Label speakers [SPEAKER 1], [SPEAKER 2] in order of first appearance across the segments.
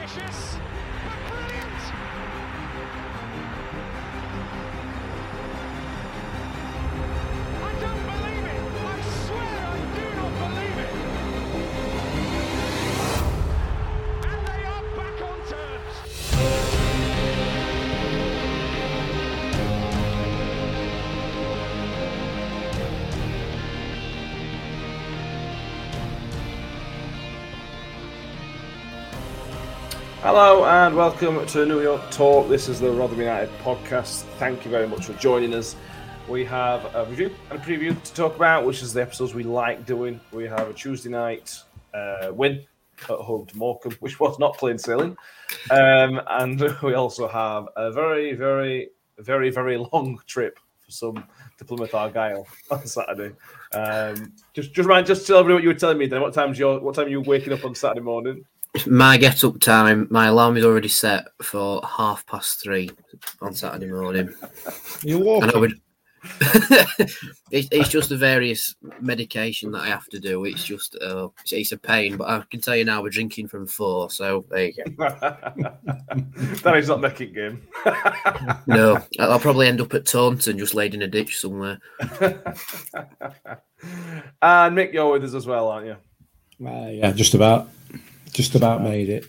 [SPEAKER 1] ambitious,
[SPEAKER 2] Hello and welcome to New York Talk. This is the Rotherham United podcast. Thank you very much for joining us. We have a review and a preview to talk about, which is the episodes we like doing. We have a Tuesday night uh, win at home to Morecambe, which was not plain sailing. Um, and we also have a very, very, very, very long trip for some to Plymouth Argyle on Saturday. Um, just, just remind, just tell everyone what you were telling me then. What time's your, what time are you waking up on Saturday morning?
[SPEAKER 3] My get up time, my alarm is already set for half past three on Saturday morning.
[SPEAKER 4] You
[SPEAKER 3] And
[SPEAKER 4] walk.
[SPEAKER 3] I would. it's, it's just the various medication that I have to do. It's just uh, it's, it's a pain, but I can tell you now we're drinking from four. So there you go.
[SPEAKER 2] that is not making game.
[SPEAKER 3] No, I'll I'll probably end up at Taunton, just laid in a ditch somewhere.
[SPEAKER 2] and Mick, you're with us as well, aren't you?
[SPEAKER 4] Uh, yeah, just about. Just about made it.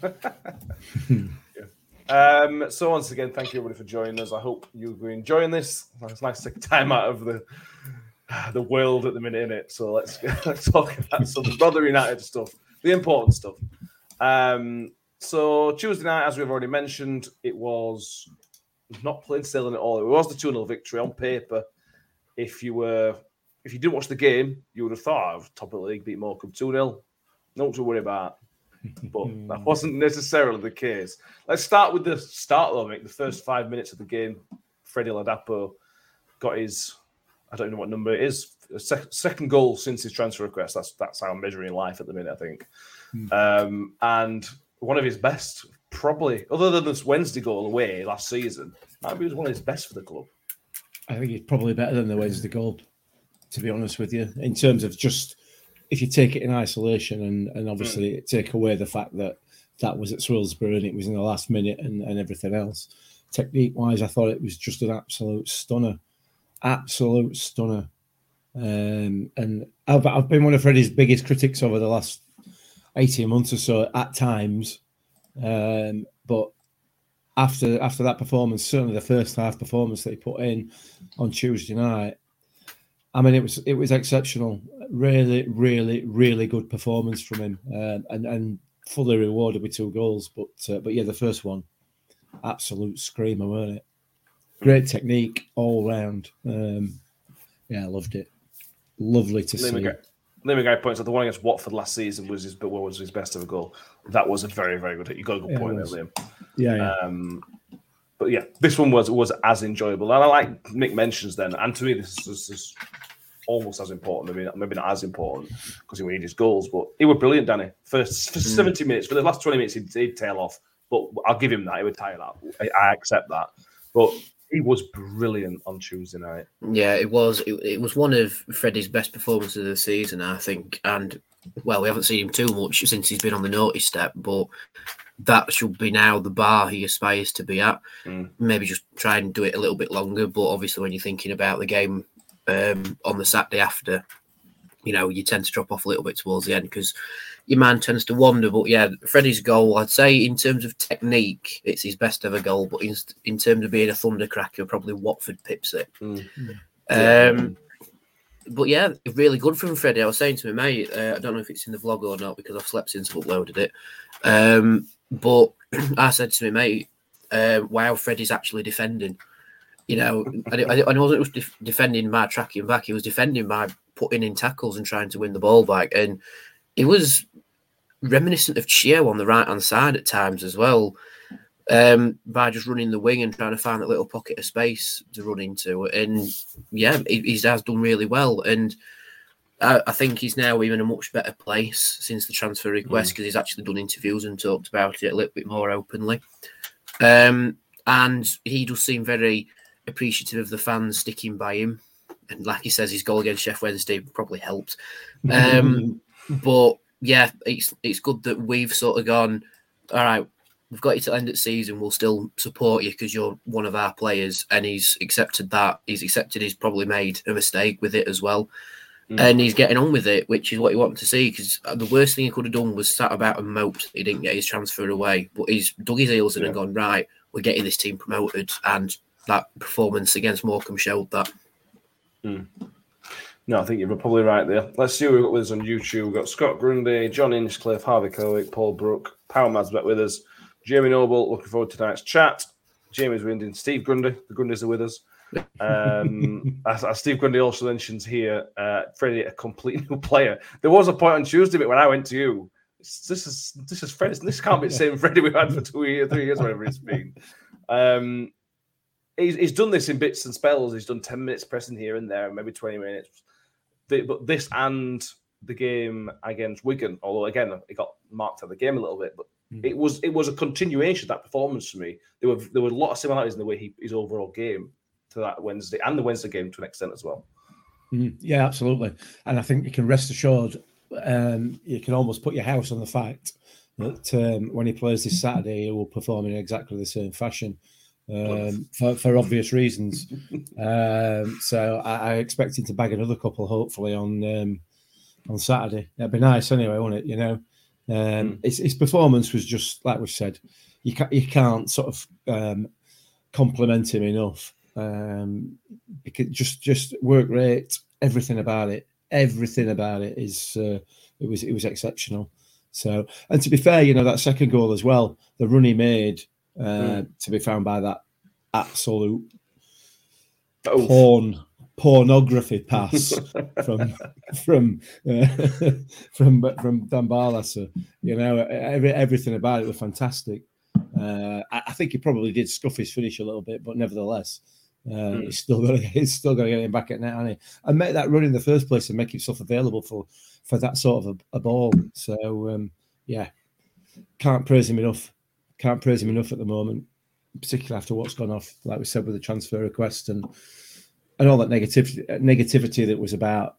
[SPEAKER 2] Um, so once again, thank you everybody for joining us. I hope you've been enjoying this. It's nice to take time out of the the world at the minute, innit? So let's let's talk about some Rotherham United stuff, the important stuff. Um, so Tuesday night, as we've already mentioned, it was not plain sailing at all. It was the 2 0 victory on paper. If you were if you didn't watch the game, you would have thought of top of the league beat Morecambe 2 0. Not to worry about. But that wasn't necessarily the case. Let's start with the start though, Mick. The first five minutes of the game, Freddie Ladapo got his I don't know what number it is. Sec- second goal since his transfer request. That's that's how I'm measuring life at the minute, I think. Um, and one of his best, probably other than this Wednesday goal away last season, maybe might be one of his best for the club.
[SPEAKER 4] I think it's probably better than the Wednesday goal, to be honest with you, in terms of just if you take it in isolation and, and obviously take away the fact that that was at Swillsbury and it was in the last minute and, and everything else. Technique wise, I thought it was just an absolute stunner. Absolute stunner. Um, and I've, I've been one of Freddie's biggest critics over the last 18 months or so at times. Um, but after after that performance, certainly the first half performance that he put in on Tuesday night, I mean, it was it was exceptional. Really, really, really good performance from him, um, and and fully rewarded with two goals. But uh, but yeah, the first one, absolute screamer, weren't it? Great technique all round. Um, yeah, I loved it. Lovely to see.
[SPEAKER 2] Liam Liam Guy points out the one against Watford last season was his, but what was his best ever goal? That was a very, very good hit. You got a good
[SPEAKER 4] Yeah,
[SPEAKER 2] point there. Liam.
[SPEAKER 4] Yeah, yeah.
[SPEAKER 2] Um, but yeah, this one was was as enjoyable, and I like Mick mentions then, and to me this is, this is almost as important. I mean, maybe not as important because he made his goals, but he was brilliant, Danny. First for
[SPEAKER 4] Mm.
[SPEAKER 2] seventy minutes, for the last twenty minutes, he'd, he'd tail off, but I'll give him that. He would tire out. I, I accept that, but he was brilliant on Tuesday night.
[SPEAKER 3] Yeah, it was. It, it was one of Freddie's best performances of the season, I think. And well, we haven't seen him too much since he's been on the notice step, but that should be now the bar he aspires to be at.
[SPEAKER 2] Mm.
[SPEAKER 3] Maybe just try and do it a little bit longer. But obviously, when you're thinking about the game um, on the Saturday after, you know, you tend to drop off a little bit towards the end because your man tends to wander. But yeah, Freddie's goal, I'd say in terms of technique, it's his best ever goal. But in, in terms of being a thundercracker, probably Watford pips it.
[SPEAKER 2] Mm.
[SPEAKER 3] Um, but yeah, really good from Freddie. I was saying to my mate, uh, I don't know if it's in the vlog or not because I've slept since I've uploaded it. Um, but I said to my mate, uh, wow, Freddie's actually defending. You know, I, I, I wasn't just defending by tracking back, he was defending by putting in tackles and trying to win the ball back. And it was reminiscent of Chio on the right hand side at times as well um, by just running the wing and trying to find that little pocket of space to run into. And yeah, he, he has done really well. And I, I think he's now even in a much better place since the transfer request because he's actually done interviews and talked about it a little bit more openly. Um, and he does seem very appreciative of the fans sticking by him. And like he says, his goal against Sheff Wednesday probably helped. Um, but yeah, it's it's good that we've sort of gone. all right, we've got you to end the season. We'll still support you because you're one of our players. And he's accepted that. He's accepted he's probably made a mistake with it as well.
[SPEAKER 2] Mm.
[SPEAKER 3] And he's getting on with it, which is what you want to see. Because the worst thing he could have done was sat about and moped he didn't get his transfer away. But he's dug his heels in and gone, right, we're getting this team promoted. And that performance against Morecambe showed that.
[SPEAKER 2] No, I think you're probably right there. Let's see who we've got with us on YouTube. We've got Scott Grundy, John Inchcliffe, Harvey Cowick, Paul Brook, Power Mad's with us, Jamie Noble, looking forward to tonight's chat. Jamie's winding, Steve Grundy, the Grundys are with us. Um, as, as Steve Grundy also mentions here, uh, Freddie, a complete new player. There was a point on Tuesday but when I went to you. This is this is Freddie. This can't be the same Freddie we've had for two years, three years, whatever it's been. Um, he's, he's done this in bits and spells. He's done 10 minutes pressing here and there, maybe 20 minutes. But this and the game against Wigan, although again, it got marked out of the game a little bit, but
[SPEAKER 4] Mm.
[SPEAKER 2] it was it was a continuation of that performance for me. There were there were a lot of similarities in the way he his overall game to that Wednesday and the Wednesday game to an extent as well.
[SPEAKER 4] Mm, yeah, absolutely. And I think you can rest assured, um, you can almost put your house on the fact that um, when he plays this Saturday, he will perform in exactly the same fashion um, for, for obvious reasons. um, so I, I expect him to bag another couple, hopefully, on um, on Saturday. That'd be nice anyway, wouldn't it? You know, um,
[SPEAKER 2] Mm.
[SPEAKER 4] his, his performance was just like we said. You can't you can't sort of um, compliment him enough. Um, because just just work rate, everything about it, everything about it is uh, it was it was exceptional. So, and to be fair, you know that second goal as well, the run he made uh, to be found by that absolute
[SPEAKER 2] Oh,
[SPEAKER 4] porn pornography pass from from uh, from from Dan Barlaser. You know, every, everything about it was fantastic. Uh, I, I think he probably did scuff his finish a little bit, but nevertheless, uh,
[SPEAKER 2] Mm.
[SPEAKER 4] he's still going to he's still going to get him back at net, hasn't he? And make that run in the first place and make himself available for for that sort of a, a ball. So um, yeah, can't praise him enough. Can't praise him enough at the moment, particularly after what's gone off, like we said with the transfer request and and all that negativity negativity that was about,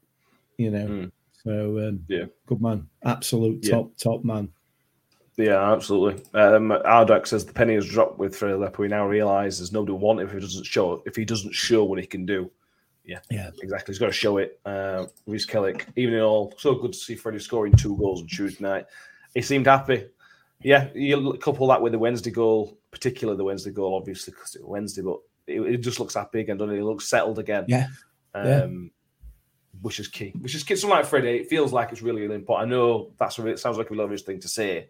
[SPEAKER 4] you know.
[SPEAKER 2] Mm.
[SPEAKER 4] So um,
[SPEAKER 2] Yeah.
[SPEAKER 4] good man, absolute
[SPEAKER 2] Yeah.
[SPEAKER 4] top top man.
[SPEAKER 2] Yeah, absolutely. Um, Ardak says the penny has dropped with Freddie Lepo. He now realise there's nobody will want if he doesn't show if he doesn't show what he can do. Yeah,
[SPEAKER 4] Yeah.
[SPEAKER 2] exactly. He's got to show it. Uh, Reese Kellick, even in all, so good to see Freddie scoring two goals on Tuesday night. He seemed happy. Yeah, you couple that with the Wednesday goal, particularly the Wednesday goal, obviously because it's Wednesday, but it, it just looks happy again, doesn't it? He looks settled again.
[SPEAKER 4] Yeah.
[SPEAKER 2] Um,
[SPEAKER 4] Yeah.
[SPEAKER 2] Which is key. Which is key. Something like Freddie, it feels like it's really, really important. I know that's it sounds like a obvious thing to say,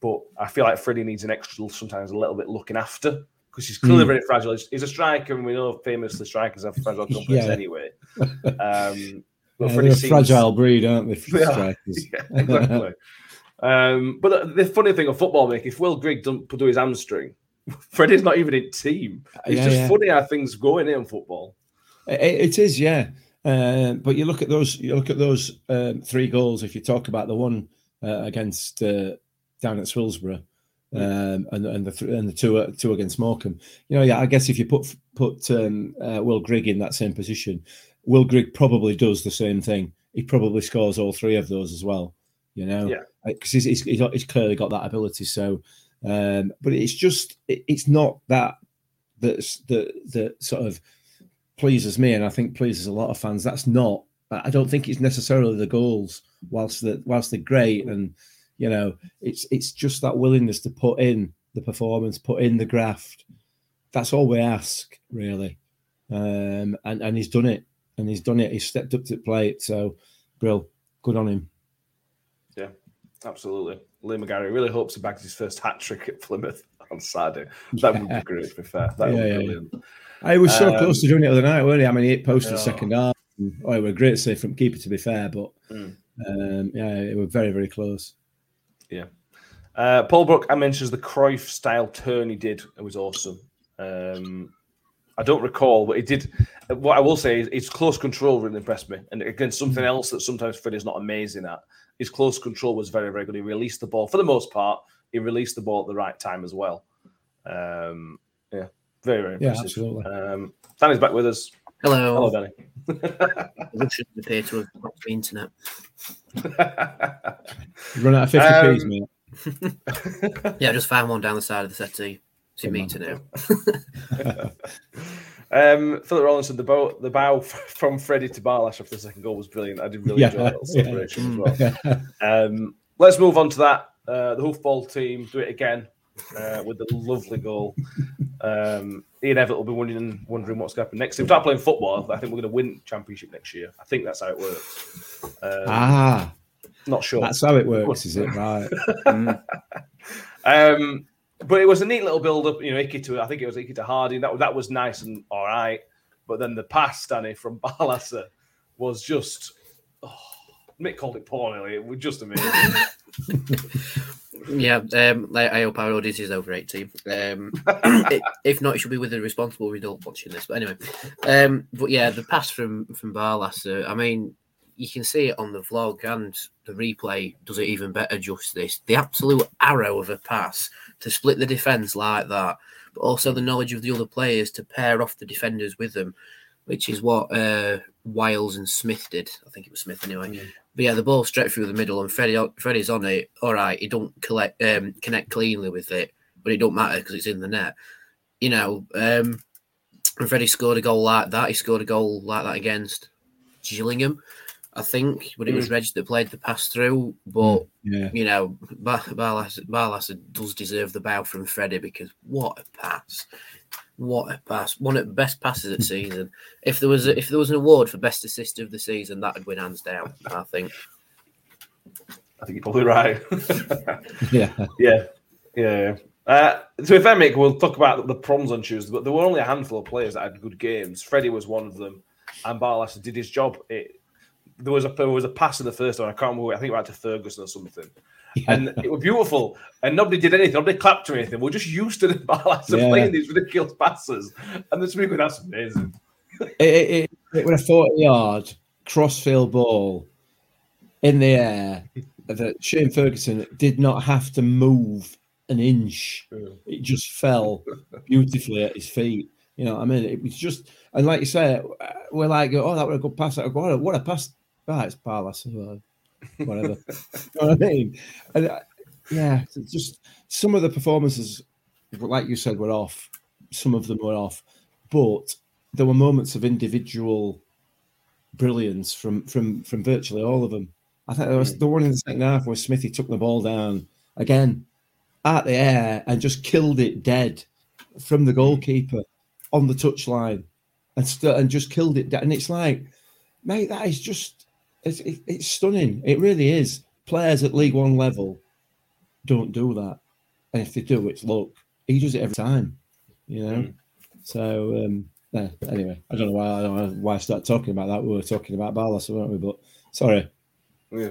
[SPEAKER 2] but I feel like Freddie needs an extra, sometimes a little bit looking after because he's clearly
[SPEAKER 4] Mm.
[SPEAKER 2] very fragile. He's, a striker, and we know famously strikers have fragile confidence
[SPEAKER 4] Yeah.
[SPEAKER 2] anyway. Um, but
[SPEAKER 4] Yeah,
[SPEAKER 2] Freddie
[SPEAKER 4] they're a
[SPEAKER 2] seems-
[SPEAKER 4] fragile breed, aren't they? Strikers?
[SPEAKER 2] yeah, exactly. Um, but the, the funny thing of football, Mick, if Will Grigg doesn't do his hamstring, Freddie's not even in team. It's
[SPEAKER 4] Yeah,
[SPEAKER 2] just
[SPEAKER 4] yeah.
[SPEAKER 2] funny how things go in in football.
[SPEAKER 4] It, it is, yeah. Uh, but you look at those. You look at those um, three goals. If you talk about the one uh, against uh, down at Swillsborough, um, and and the th- and the two uh, two against Morecambe, you know, yeah. I guess if you put put um, uh, Will Grigg in that same position, Will Grigg probably does the same thing. He probably scores all three of those as well. You know,
[SPEAKER 2] Yeah.
[SPEAKER 4] Because he's, he's, he's he's clearly got that ability. So, um, but it's just it, it's not that that's that that sort of pleases me, and I think pleases a lot of fans. That's not. I don't think it's necessarily the goals, whilst the whilst they're great, and you know, it's it's just that willingness to put in the performance, put in the graft. That's all we ask, really, um, and and he's done it, and he's done it. He's stepped up to the plate. So, Brill, good on him.
[SPEAKER 2] Absolutely. Lee McGarry really hopes he bags his first hat trick at Plymouth on Saturday. That would be great, to be fair. That would
[SPEAKER 4] Yeah,
[SPEAKER 2] be
[SPEAKER 4] yeah,
[SPEAKER 2] brilliant.
[SPEAKER 4] I was so
[SPEAKER 2] Um,
[SPEAKER 4] close to doing it the other night, weren't he? I mean, he hit post in the
[SPEAKER 2] Yeah.
[SPEAKER 4] second half. Oh, it was a great save from keeper, to be fair, but
[SPEAKER 2] Mm.
[SPEAKER 4] um, yeah, it was very, very close. Yeah.
[SPEAKER 2] Uh, Paul Brook, I mentioned the Cruyff style turn he did. It was awesome. Um, I don't recall, but he did. What I will say is his close control really impressed me. And again, something else that sometimes Freddie's not amazing at. His close control was very, very good. He released the ball for the most part. He released the ball at the right time as well. Um, yeah, very, very impressive.
[SPEAKER 4] Yeah, absolutely.
[SPEAKER 2] Um, Danny's back with us.
[SPEAKER 3] Hello.
[SPEAKER 2] Hello, Danny.
[SPEAKER 3] The Russians appear to have blocked the internet.
[SPEAKER 4] Run out of 50
[SPEAKER 2] Um,
[SPEAKER 4] P's, mate.
[SPEAKER 3] Yeah, I just found one down the side of the settee. It's in
[SPEAKER 4] Good
[SPEAKER 3] me to now.
[SPEAKER 2] Um, Philip Rollins said the bow, the bow from Freddie to Barlash after the second goal was brilliant. I did really
[SPEAKER 4] Yeah,
[SPEAKER 2] enjoy that
[SPEAKER 4] yeah.
[SPEAKER 2] celebration as well. Um, let's move on to that. Uh, the hoofball team do it again uh, with the lovely goal. Um, Ian Everett will be wondering, wondering what's going to happen next. If we start playing football, I think we're going to win championship next year. I think that's how it works. Um,
[SPEAKER 4] Ah,
[SPEAKER 2] not sure.
[SPEAKER 4] that's how it works, is it? Right.
[SPEAKER 2] Um, but it was a neat little build up, you know, Icky to I think it was Icky to Hardy. That that was nice and all right. But then the pass, Danny, from Barlaser was just oh, Mick called it poorly. It was just amazing.
[SPEAKER 3] Yeah, um, I hope our audience is over 18. Um, if not, it should be with a responsible adult watching this. But anyway, um, but yeah, the pass from from Barlaser, I mean, you can see it on the vlog and the replay does it even better justice. The absolute arrow of a pass to split the defence like that, but also the knowledge of the other players to pair off the defenders with them, which is what uh, Wiles and Smith did. I think it was Smith anyway. But yeah, the ball straight through the middle, and Freddie, Freddie's on it. All right, he don't collect, um, connect cleanly with it, but it don't matter because it's in the net. You know, um, and Freddie scored a goal like that. He scored a goal like that against Gillingham, I think, but it was Reg that played the pass through. But
[SPEAKER 4] Yeah.
[SPEAKER 3] you know, Bar- Barlas, Barlas does deserve the bow from Freddie because what a pass! What a pass! One of the best passes of the season. If there was a, if there was an award for best assist of the season, that would win hands down. I think.
[SPEAKER 2] I think you're probably right.
[SPEAKER 4] Yeah.
[SPEAKER 2] yeah, yeah. Uh, so if Emick, we'll talk about the problems on Tuesday, but there were only a handful of players that had good games. Freddie was one of them, and Barlaser did his job. It, there was a there was a pass in the first one. I can't remember. I think it went to Ferguson or something. and it was beautiful. And nobody did anything. Nobody clapped or anything. We're just used to the Barlaser
[SPEAKER 4] Yeah.
[SPEAKER 2] playing these ridiculous passes, and the speaker that's amazing.
[SPEAKER 4] It, it, it, it was a 40 yard crossfield ball in the air that Shane Ferguson did not have to move an inch. It just fell beautifully at his feet. You know what I mean? It was just, and like you say, we're like, oh, that was a good pass. What a, what a pass. Right, it's. Well, whatever. you know what I mean? And, uh, yeah, just some of the performances, like you said, were off. Some of them were off, but there were moments of individual brilliance from from from virtually all of them. I think there was the one in the second half where Smithy took the ball down again at the air and just killed it dead from the goalkeeper on the touchline and st- and just killed it dead. And it's like, mate, that is just it's it, it's stunning. It really is. Players at League One level don't do that, and if they do, it's luck. He does it every time, you know. So um, yeah, anyway, I don't know why I don't know why I started talking about that. We were talking about Ballas, weren't we? But sorry,
[SPEAKER 2] Yeah,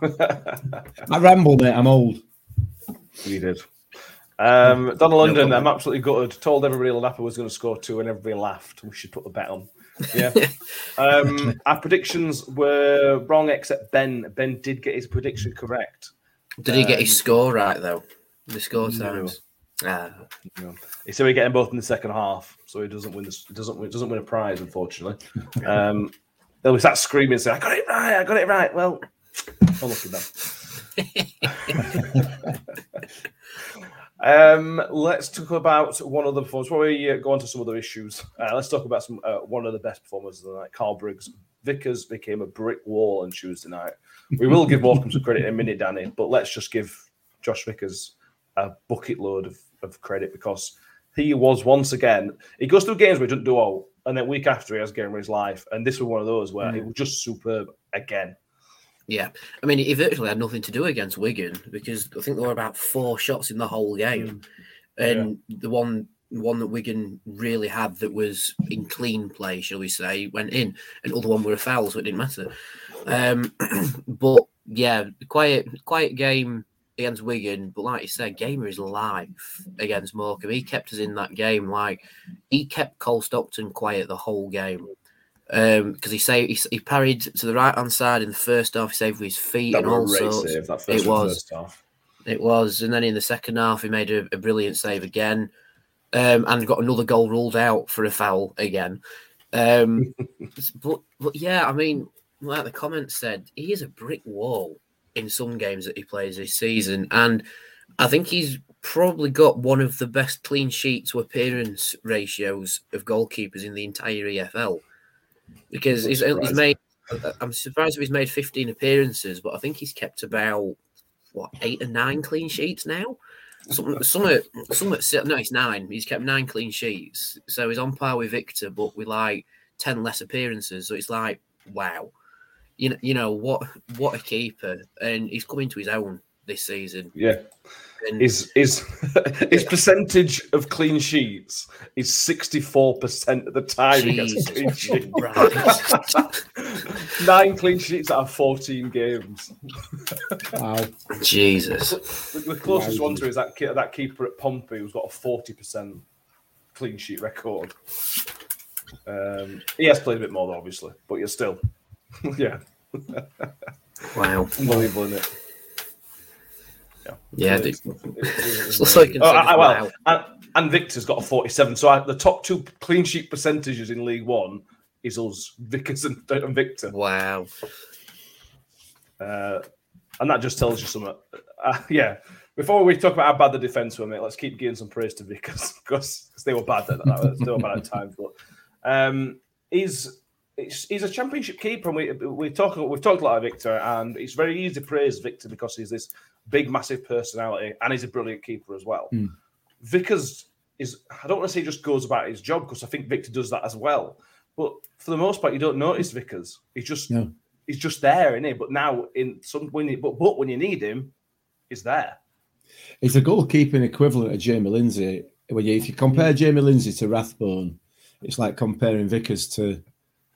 [SPEAKER 4] I ramble, mate. I'm old.
[SPEAKER 2] you did. Um, Donald London,
[SPEAKER 3] problem.
[SPEAKER 2] I'm absolutely gutted. Told everybody Lapa was going to score two, and everybody laughed. We should put the bet on. Yeah. um, our predictions were wrong, except Ben. Ben did get his prediction correct.
[SPEAKER 3] Did he get his
[SPEAKER 2] Um,
[SPEAKER 3] score right though? The score
[SPEAKER 2] no.
[SPEAKER 3] times. Ah,
[SPEAKER 2] He said we get them both in the second half, so he doesn't win. This, doesn't win, doesn't win a prize, unfortunately. Um, they'll be sat screaming, saying, "I got it right! I got it right!" Well, unlucky then. um, let's talk about one of the performers. Before we uh, go on to some other issues, uh, let's talk about some uh, one of the best performers of the night, Carl Briggs. Vickers became a brick wall on Tuesday night. We will give Morecambe some credit in a minute, Danny, but let's just give Josh Vickers a bucket load of, of credit because he was once again. He goes through games where he doesn't do all, and then week after he has a game of his life, and this was one of those where he was just superb again.
[SPEAKER 3] Yeah. I mean, he virtually had nothing to do against Wigan because I think there were about four shots in the whole game, and the one one that Wigan really had that was in clean play, shall we say, went in, and all the other one were a foul, so it didn't matter. Um, but yeah, quiet quiet game against Wigan, but like you said, Gamer is live against Morecambe. He kept us in that game. Like he kept Cole Stockton quiet the whole game. Um, because he saved, he, he parried to the right hand side in the first half. He saved with his feet
[SPEAKER 2] That
[SPEAKER 3] and all sorts.
[SPEAKER 2] save, that first
[SPEAKER 3] it was.
[SPEAKER 2] half.
[SPEAKER 3] It was, and then in the second half, he made a, a brilliant save again, um, and got another goal ruled out for a foul again. Um, but but yeah, I mean, like the comments said, he is a brick wall. in some games that he plays this season, and I think he's probably got one of the best clean sheet to appearance ratios of goalkeepers in the entire EFL because he's, he's made. I'm surprised if he's made 15 appearances, but I think he's kept about what eight or nine clean sheets now. Some, some, at, some at, no, it's nine. He's kept nine clean sheets, so he's on par with Victor, but with like ten less appearances. So it's like, wow, you know, you know what, what a keeper, and he's coming to his own this season.
[SPEAKER 2] Yeah,
[SPEAKER 3] And
[SPEAKER 2] his his his percentage of clean sheets is sixty four percent of the time he gets a clean sheet. Nine clean sheets out of fourteen games.
[SPEAKER 4] Wow.
[SPEAKER 3] Jesus.
[SPEAKER 2] The, the closest one to is that ki- that keeper at Pompey who's got a forty percent clean sheet record. Um, he has played a bit more, though, obviously, but you're still, yeah,
[SPEAKER 3] Wow.
[SPEAKER 2] unbelievable, isn't it?
[SPEAKER 3] Yeah,
[SPEAKER 2] It's-
[SPEAKER 3] dude.
[SPEAKER 2] it's-
[SPEAKER 3] Looks like
[SPEAKER 2] Oh, I- I- well,
[SPEAKER 3] wow.
[SPEAKER 2] and, and Victor's got a 47. So I, the top two clean sheet percentages in League One is us, Vickers and, and Victor.
[SPEAKER 3] Wow.
[SPEAKER 2] Uh, and that just tells you something. Uh, yeah. Before we talk about how bad the defence were, mate, let's keep giving some praise to Vickers because they were bad at that. They were bad at times. But um, he's he's he's a championship keeper, and we we talk we've talked a lot of Victor, and it's very easy to praise Victor because he's this big, massive personality, and he's a brilliant keeper as well.
[SPEAKER 4] Mm.
[SPEAKER 2] Vickers is I don't want to say just goes about his job because I think Victor does that as well. But for the most part, you don't notice Vickers. He's just
[SPEAKER 4] No.
[SPEAKER 2] he's just there, isn't he? But now in some when you, but but when you need him, he's there.
[SPEAKER 4] It's a goalkeeping equivalent of Jamie Lindsay. When you, if you compare Jamie Lindsay to Rathbone, it's like comparing Vickers to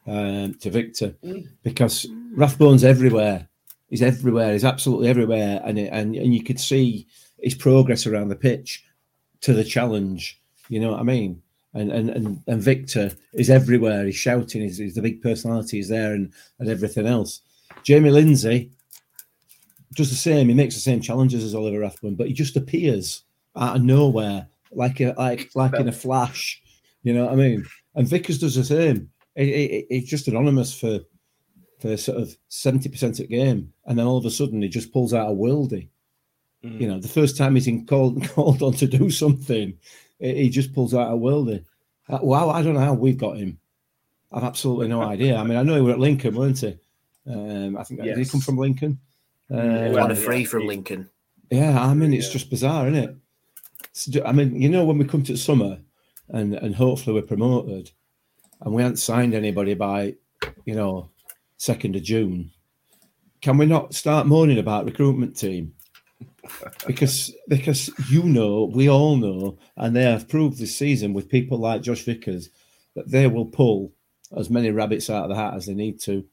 [SPEAKER 4] um, to Victor
[SPEAKER 2] Mm.
[SPEAKER 4] because Rathbone's everywhere. He's everywhere. He's absolutely everywhere, and it, and and you could see his progress around the pitch to the challenge. You know what I mean? And and and, and Victor is everywhere. He's shouting. He's, he's the big personality. He's there, and and everything else. Jamie Lindsay does the same. He makes the same challenges as Oliver Rathbone, but he just appears out of nowhere, like a like like in a flash. You know what I mean? And Vickers does the same. He, he, he's just anonymous for for sort of seventy percent of the game, and then all of a sudden he just pulls out a worldie.
[SPEAKER 2] Mm.
[SPEAKER 4] You know, the first time he's in called called on to do something, he he just pulls out a worldie. Uh, Wow, I don't know how we've got him. I've absolutely no idea. I mean, I know he were at Lincoln, weren't he? Um, I think did he come from Lincoln?
[SPEAKER 2] Yeah,
[SPEAKER 4] Um,
[SPEAKER 2] well,
[SPEAKER 3] a free from Lincoln.
[SPEAKER 4] yeah, I mean, it's
[SPEAKER 2] Yeah.
[SPEAKER 4] just bizarre, isn't it? It's I mean, you know, when we come to summer and and hopefully we're promoted and we haven't signed anybody by, you know, second of June, can we not start moaning about recruitment team? Because because you know, we all know, and they have proved this season with people like Josh Vickers that they will pull as many rabbits out of the hat as they need to.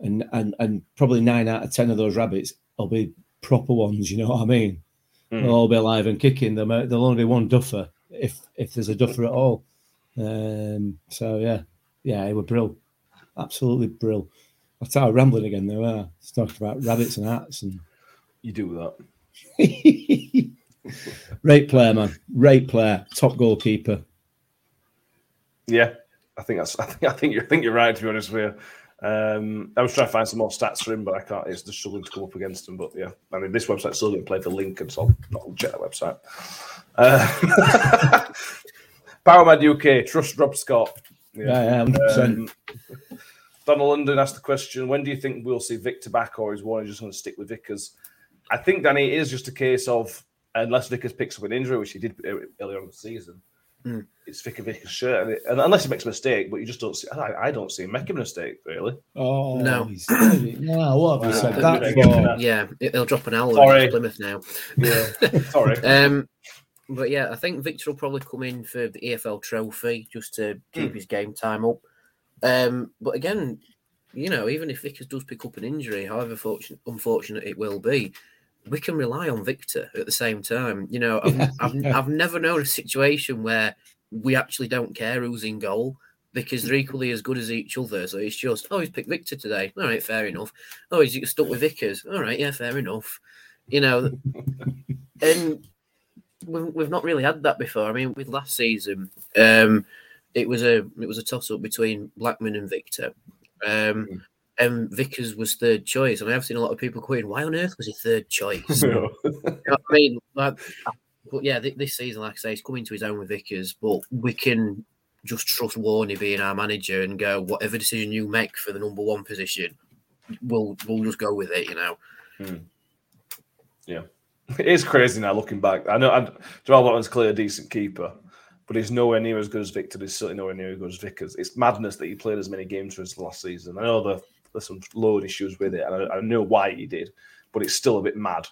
[SPEAKER 4] And and and probably nine out of ten of those rabbits will be proper ones, you know what I mean?
[SPEAKER 2] Mm.
[SPEAKER 4] They'll all be alive and kicking. There may- There'll only be one duffer if if there's a duffer at all. Um, so yeah, yeah, it was brill, absolutely brill. I started rambling again though. Uh, talking about rabbits and hats and
[SPEAKER 2] You do that.
[SPEAKER 4] great player, man, great player, top goalkeeper.
[SPEAKER 2] Yeah, I think that's. I think. I think you're. I think you're right. To be honest with you, um, I was trying to find some more stats for him, but I can't. It's just struggling to come up against him. But yeah, I mean, this website's still going to play for Lincoln, so I'll not check that website. Uh, Powerman UK, trust Rob Scott.
[SPEAKER 4] Yeah, yeah, hundred percent.
[SPEAKER 2] Um, Donald London asked the question: When do you think we'll see Victor back, or is Warne just going to stick with Vickers? I think Danny it is just a case of unless Vickers picks up an injury, which he did earlier on the season,
[SPEAKER 3] Mm.
[SPEAKER 2] it's Vicker Vickers' shirt, and, it, and unless he makes a mistake, but you just don't see. I, I don't see him making a mistake really.
[SPEAKER 4] Oh
[SPEAKER 3] No.
[SPEAKER 4] he's- no, what have you said
[SPEAKER 2] Wow.
[SPEAKER 4] that
[SPEAKER 2] Yeah.
[SPEAKER 4] for?
[SPEAKER 3] Yeah, it- they'll drop an hour
[SPEAKER 2] Sorry.
[SPEAKER 3] Plymouth now.
[SPEAKER 2] Yeah, sorry.
[SPEAKER 3] Um, but yeah, I think Victor will probably come in for the EFL trophy just to keep
[SPEAKER 2] Hmm.
[SPEAKER 3] his game time up. Um, but again, you know, even if Vickers does pick up an injury, however fortunate, unfortunate it will be, we can rely on Victor at the same time. You know, I've, I've,
[SPEAKER 4] Yeah.
[SPEAKER 3] I've never known a situation where we actually don't care who's in goal because they're equally as good as each other. So it's just, oh, he's picked Victor today. All right, fair enough. Oh, he's stuck with Vickers. All right, yeah, fair enough. You know, and we've, we've not really had that before. I mean, with last season, um, it was a it was a toss up between Blackman and Victor. Um, um, Vickers was third choice, I and I have seen a lot of people going, "Why on earth was he third choice?" you know I mean, like, but yeah, th- this season, like I say, he's coming to his own with Vickers, but we can just trust Warney being our manager and go whatever decision you make for the number one position, we'll we'll just go with it. You know,
[SPEAKER 2] It is crazy now looking back. I know I, Joel Botman's clearly a decent keeper, but he's nowhere near as good as Victor. He's certainly nowhere near as good as Vickers. It's madness that he played as many games for us last season. I know the, there's some load issues with it, and I, I know why he did, but it's still a bit mad.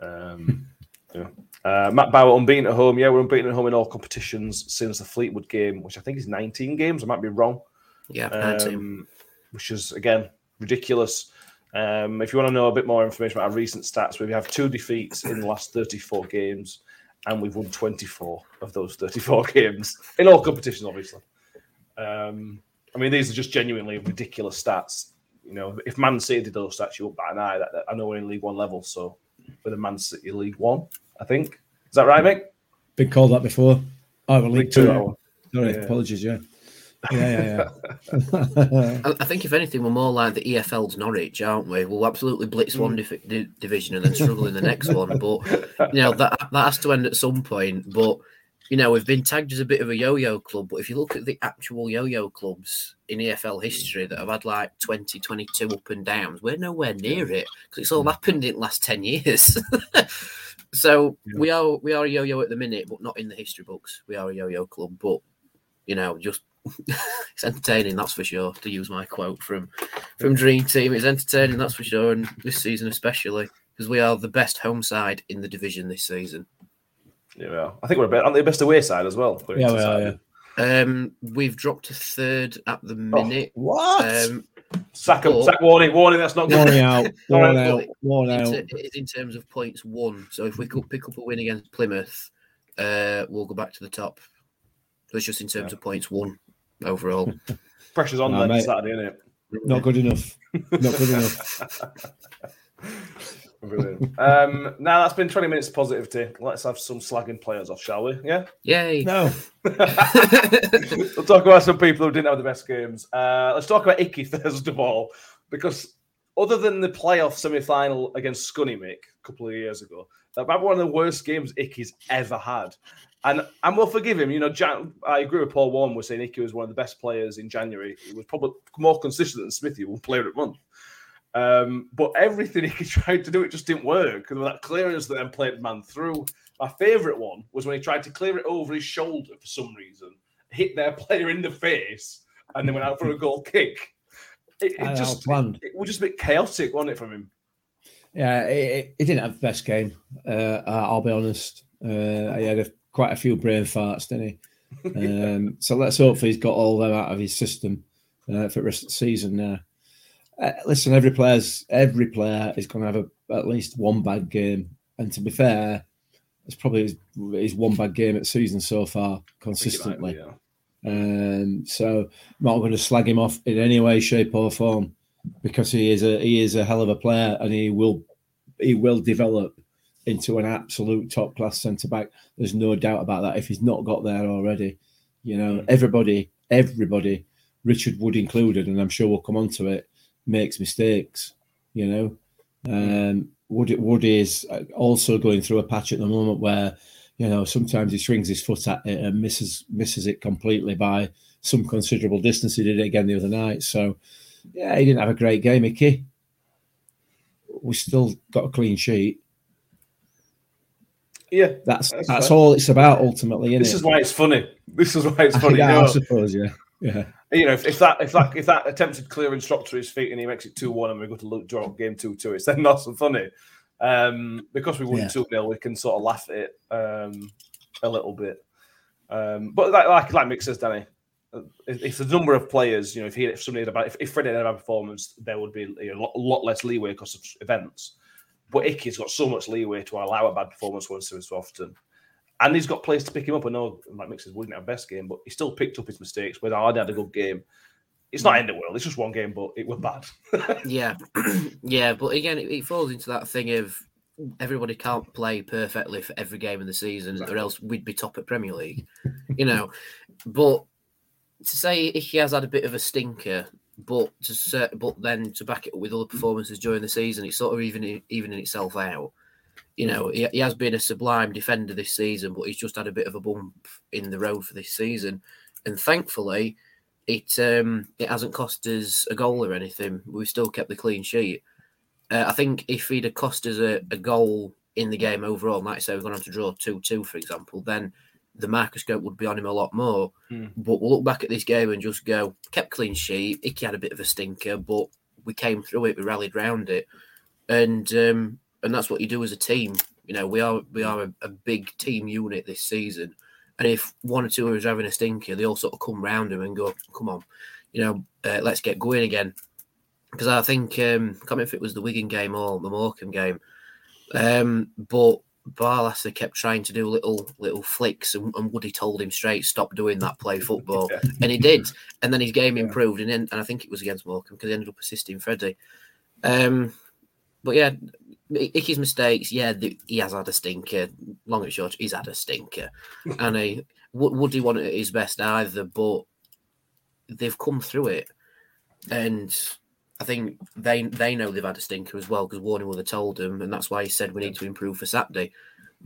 [SPEAKER 2] Um, yeah. Uh, Matt Bauer unbeaten at home. Yeah, we're unbeaten at home in all competitions since the Fleetwood game, which I think is 19 games. I might be wrong
[SPEAKER 3] yeah,
[SPEAKER 2] um, which is again ridiculous. Um, if you want to know a bit more information about our recent stats, we have two defeats in the last 34 games, and we've won 24 of those 34 games in all competitions, obviously. Um, I mean, these are just genuinely ridiculous stats. You know, if Man City did those stats, you wouldn't bat an eye. That, that- I know we're in League One level, so with the Man City League One, I think. Is that right, Mick?
[SPEAKER 4] Been called that before. Oh, well, League
[SPEAKER 2] Two, that
[SPEAKER 4] Two. Sorry,
[SPEAKER 2] Yeah.
[SPEAKER 4] apologies. Yeah, yeah, yeah. yeah.
[SPEAKER 3] I I think if anything, we're more like the EFL's Norwich, aren't we? We'll absolutely blitz one mm. div- di- division and then struggle in the next one. But you know that that has to end at some point. But you know we've been tagged as a bit of a yo-yo club. But if you look at the actual yo-yo clubs in EFL history that have had like 20, 22 up and downs, we're nowhere near it because it's all mm. happened in the last ten years. so we are we are a yo-yo at the minute, but not in the history books. We are a yo-yo club, but you know just it's entertaining, that's for sure. To use my quote from from Dream Team, it's entertaining, that's for sure, and this season especially because we are the best home side in the division this season.
[SPEAKER 2] Yeah, we are. I think we're a bit, aren't they the best away side as well? We're
[SPEAKER 4] Yeah,
[SPEAKER 2] into
[SPEAKER 4] we are,
[SPEAKER 2] side.
[SPEAKER 4] yeah.
[SPEAKER 3] Um, we've dropped to third at the minute.
[SPEAKER 4] What?
[SPEAKER 3] Um,
[SPEAKER 2] Sack him,
[SPEAKER 3] But-
[SPEAKER 2] sack warning, warning. That's not good.
[SPEAKER 4] worn out,
[SPEAKER 2] All right,
[SPEAKER 4] worn out,
[SPEAKER 3] but
[SPEAKER 4] worn
[SPEAKER 3] in,
[SPEAKER 4] out.
[SPEAKER 3] it is in terms of points won. So if we could pick up a win against Plymouth, uh, we'll go back to the top. So it's just in terms of points won overall.
[SPEAKER 2] Pressure's on
[SPEAKER 4] Nah,
[SPEAKER 2] then
[SPEAKER 4] mate.
[SPEAKER 2] Saturday, isn't it?
[SPEAKER 4] Not good enough. Not good enough.
[SPEAKER 2] Brilliant. um, now that's been 20 minutes of positivity. Let's have some slagging players off, shall we? Yeah.
[SPEAKER 3] Yay!
[SPEAKER 4] No.
[SPEAKER 2] we'll talk about some people who didn't have the best games. Uh, let's talk about Icky first of all, because other than the playoff semi-final against Scunny Mick a couple of years ago, that might be one of the worst games Icky's ever had. And and we'll forgive him. You know, Jan, I agree with Paul Warne was saying Icky was one of the best players in January. He was probably more consistent than Smithy, one player at month. Um, but everything he tried to do, it just didn't work. Because that clearance that then played man through. My favourite one was when he tried to clear it over his shoulder for some reason, hit their player in the face, and then went out for a goal kick. It, it
[SPEAKER 4] Uh,
[SPEAKER 2] just
[SPEAKER 4] planned.
[SPEAKER 2] it was just a bit chaotic, wasn't it, from him?
[SPEAKER 4] Yeah, he, he didn't have the best game. Uh, I'll be honest. Uh, he had a, quite a few brain farts, didn't he? Um, so let's hope he's got all them out of his system uh, for the rest of the season. Now, uh, listen, every player's every player is going to have a, at least one bad game, and to be fair, it's probably his, his one bad game at season so far consistently.
[SPEAKER 2] Yeah.
[SPEAKER 4] Um, so I'm not going to slag him off in any way, shape, or form because he is a he is a hell of a player and he will he will develop into an absolute top class centre back. There's no doubt about that. If he's not got there already, you know, everybody, everybody, Richard Wood included, and I'm sure we'll come on to it, makes mistakes. You know, um, Wood Wood is also going through a patch at the moment where you know sometimes he swings his foot at it and misses misses it completely by some considerable distance. He did it again the other night. So yeah, he didn't have a great game, Icky. We still got a clean sheet.
[SPEAKER 2] Yeah.
[SPEAKER 4] That's
[SPEAKER 2] That's
[SPEAKER 4] that's, all it's about ultimately, isn't
[SPEAKER 2] This
[SPEAKER 4] it?
[SPEAKER 2] is why it's funny. This is why it's funny.
[SPEAKER 4] yeah,
[SPEAKER 2] you
[SPEAKER 4] I suppose, yeah. Yeah.
[SPEAKER 2] you know, if, if that if that if that attempted clearance dropped to his feet and he makes it two one and we go to look, draw game two two, it's then not so funny. Um, because we won
[SPEAKER 4] Yeah.
[SPEAKER 2] two 0 we can sort of laugh at it um, a little bit. Um, but like like like Mick says, Danny, uh, if, if the number of players, you know, if he if somebody had a bad, if, if Freddie had a bad performance, there would be you know, a, lot, a lot less leeway because of events. But Icky's got so much leeway to allow a bad performance once every so often. And he's got players to pick him up. I know, like Mick says, wouldn't have best game, but he still picked up his mistakes. Whether I'd had a good game, it's not end of the world. It's just one game, but it was bad.
[SPEAKER 3] Yeah, yeah, but again, it, it falls into that thing of everybody can't play perfectly for every game in the season, or else we'd be top at Premier League, you know. But to say he has had a bit of a stinker, but to ser- but then to back it up with other performances during the season, it's sort of even evening itself out. You know, he, he has been a sublime defender this season, but he's just had a bit of a bump in the road for this season, and thankfully, it um it hasn't cost us a goal or anything. We've still kept the clean sheet. Uh, I think if he'd have cost us a, a goal in the game overall, like say we're going to have to draw two two, for example, then the microscope would be on him a lot more.
[SPEAKER 2] Hmm.
[SPEAKER 3] But we'll look back at this game and just go, kept clean sheet. Icky had a bit of a stinker, but we came through it. We rallied round it, and um, and that's what you do as a team. You know, we are we are a, a big team unit this season, and if one or two of us are having a stinker, they all sort of come round him and go, "Come on, you know, uh, let's get going again." Because I think um, I can't remember if it was the Wigan game or the Morecambe game, um, but Barlaser kept trying to do little little flicks, and, and Woody told him straight, "Stop doing that, play football,"
[SPEAKER 2] Yeah.
[SPEAKER 3] and he did. And then his game
[SPEAKER 2] Yeah.
[SPEAKER 3] improved, and, then, and I think it was against Morecambe because he ended up assisting Freddie. Um, but yeah, Icky's mistakes. Yeah, the, he has had a stinker. Long and short, he's had a stinker, and he would Woody want it at his best either, but they've come through it, and. I think they they know they've had a stinker as well because Warne would have told them, and that's why he said we need to improve for Saturday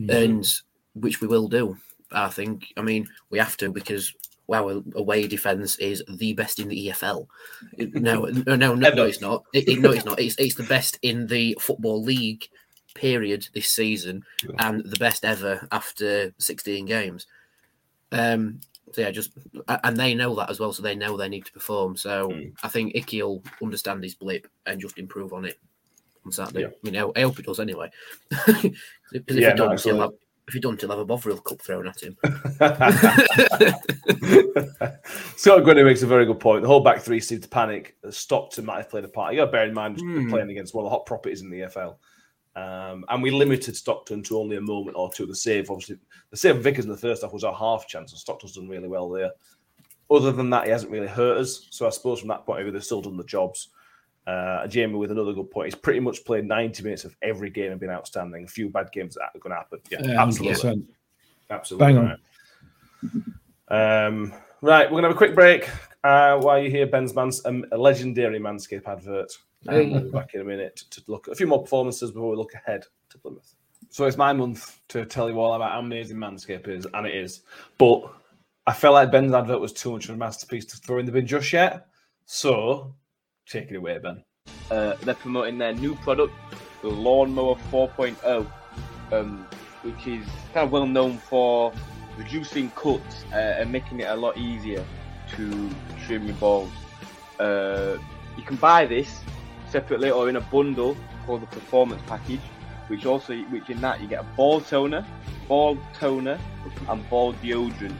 [SPEAKER 3] and which we will do. I think. I mean, we have to because our away defense is the best in the EFL. No, no, no, no, it's not. It, it- no, it's not. It's it's the best in the football league. Period. This season, and the best ever after sixteen games. Um. So yeah, just and they know that as well, so they know they need to perform. So
[SPEAKER 2] Mm.
[SPEAKER 3] I think Icky will understand his blip and just improve on it on Saturday.
[SPEAKER 2] Yeah.
[SPEAKER 3] You know, I hope it does anyway. Because if
[SPEAKER 2] Yeah,
[SPEAKER 3] he
[SPEAKER 2] no,
[SPEAKER 3] don't, he'll have, if he don't, he'll have a Bovril cup thrown at him.
[SPEAKER 2] Scott Grundy makes a very good point. The whole back three seemed to panic. Stockton might have played a part. You got to bear in mind
[SPEAKER 3] Hmm.
[SPEAKER 2] playing against one of the hot properties in the EFL. Um, and we limited Stockton to only a moment or two. The save, obviously, the save of Vickers in the first half was our half chance, and Stockton's done really well there. Other than that, he hasn't really hurt us. So I suppose from that point of view, they've still done the jobs. Uh, Jamie with another good point. He's pretty much played 90 minutes of every game and been outstanding. A few bad games that are going to happen. Yeah,
[SPEAKER 4] Yeah,
[SPEAKER 2] absolutely.
[SPEAKER 4] 100%.
[SPEAKER 2] Absolutely.
[SPEAKER 4] Bang on.
[SPEAKER 2] Right. Um, right, we're going to have a quick break. Uh, while you hear Ben's Mans- um, a legendary Manscape advert. Um,
[SPEAKER 3] Hey.
[SPEAKER 2] we'll be back in a minute to look at a few more performances before we look ahead to Plymouth.
[SPEAKER 5] So it's my month to tell you all about how amazing Manscaped is.
[SPEAKER 2] And it is. But I felt like Ben's advert was too much of a masterpiece to throw in the bin just yet. So take it away, Ben.
[SPEAKER 6] uh, they're promoting their new product, the Lawnmower 4.0, um, which is kind of well known for reducing cuts uh, and making it a lot easier to trim your balls. Uh, you can buy this separately or in a bundle called the Performance Package, which also, which in that you get a ball toner, ball toner, and ball deodorant,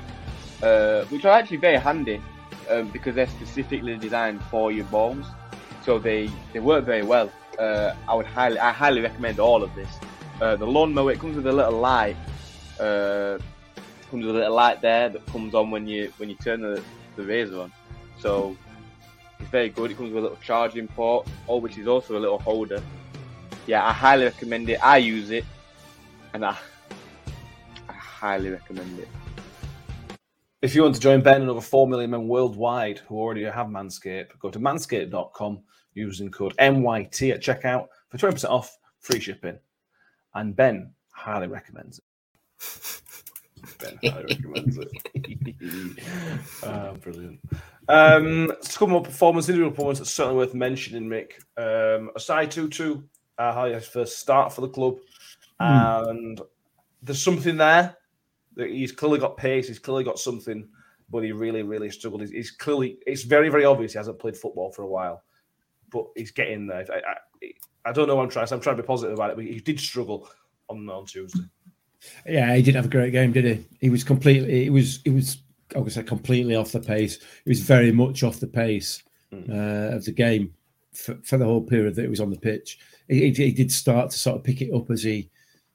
[SPEAKER 6] uh, which are actually very handy um, because they're specifically designed for your balls so they they work very well. Uh, I would highly I highly recommend all of this. Uh, the lawnmower it comes with a little light. Uh, comes with a little light there that comes on when you when you turn the, the razor on. So it's very good. It comes with a little charging port, or which is also a little holder. Yeah, I highly recommend it. I use it, and I I highly recommend it.
[SPEAKER 2] If you want to join Ben and over 4 million men worldwide who already have Manscaped, go to manscaped.com using code MYT at checkout for 20% off, free shipping. And Ben highly recommends it. Ben highly recommends it. Ah, brilliant. Um, to come up performance, individual performance that's certainly worth mentioning, Mick. Um, Asai Tutu, uh, how his first start for the club. And there's something there he's clearly got pace, he's clearly got something, but he really, really struggled. He's, he's clearly, it's very, very obvious he hasn't played football for a while, but he's getting there. I, I, I don't know what I'm trying to say. I'm trying to be positive about it, but he did struggle on, on Tuesday.
[SPEAKER 4] Yeah, he didn't have a great game, did he? He was completely. He was. He was. I would say completely off the pace. He was very much off the pace uh, of the game for, for the whole period that he was on the pitch. He, he, he did start to sort of pick it up as he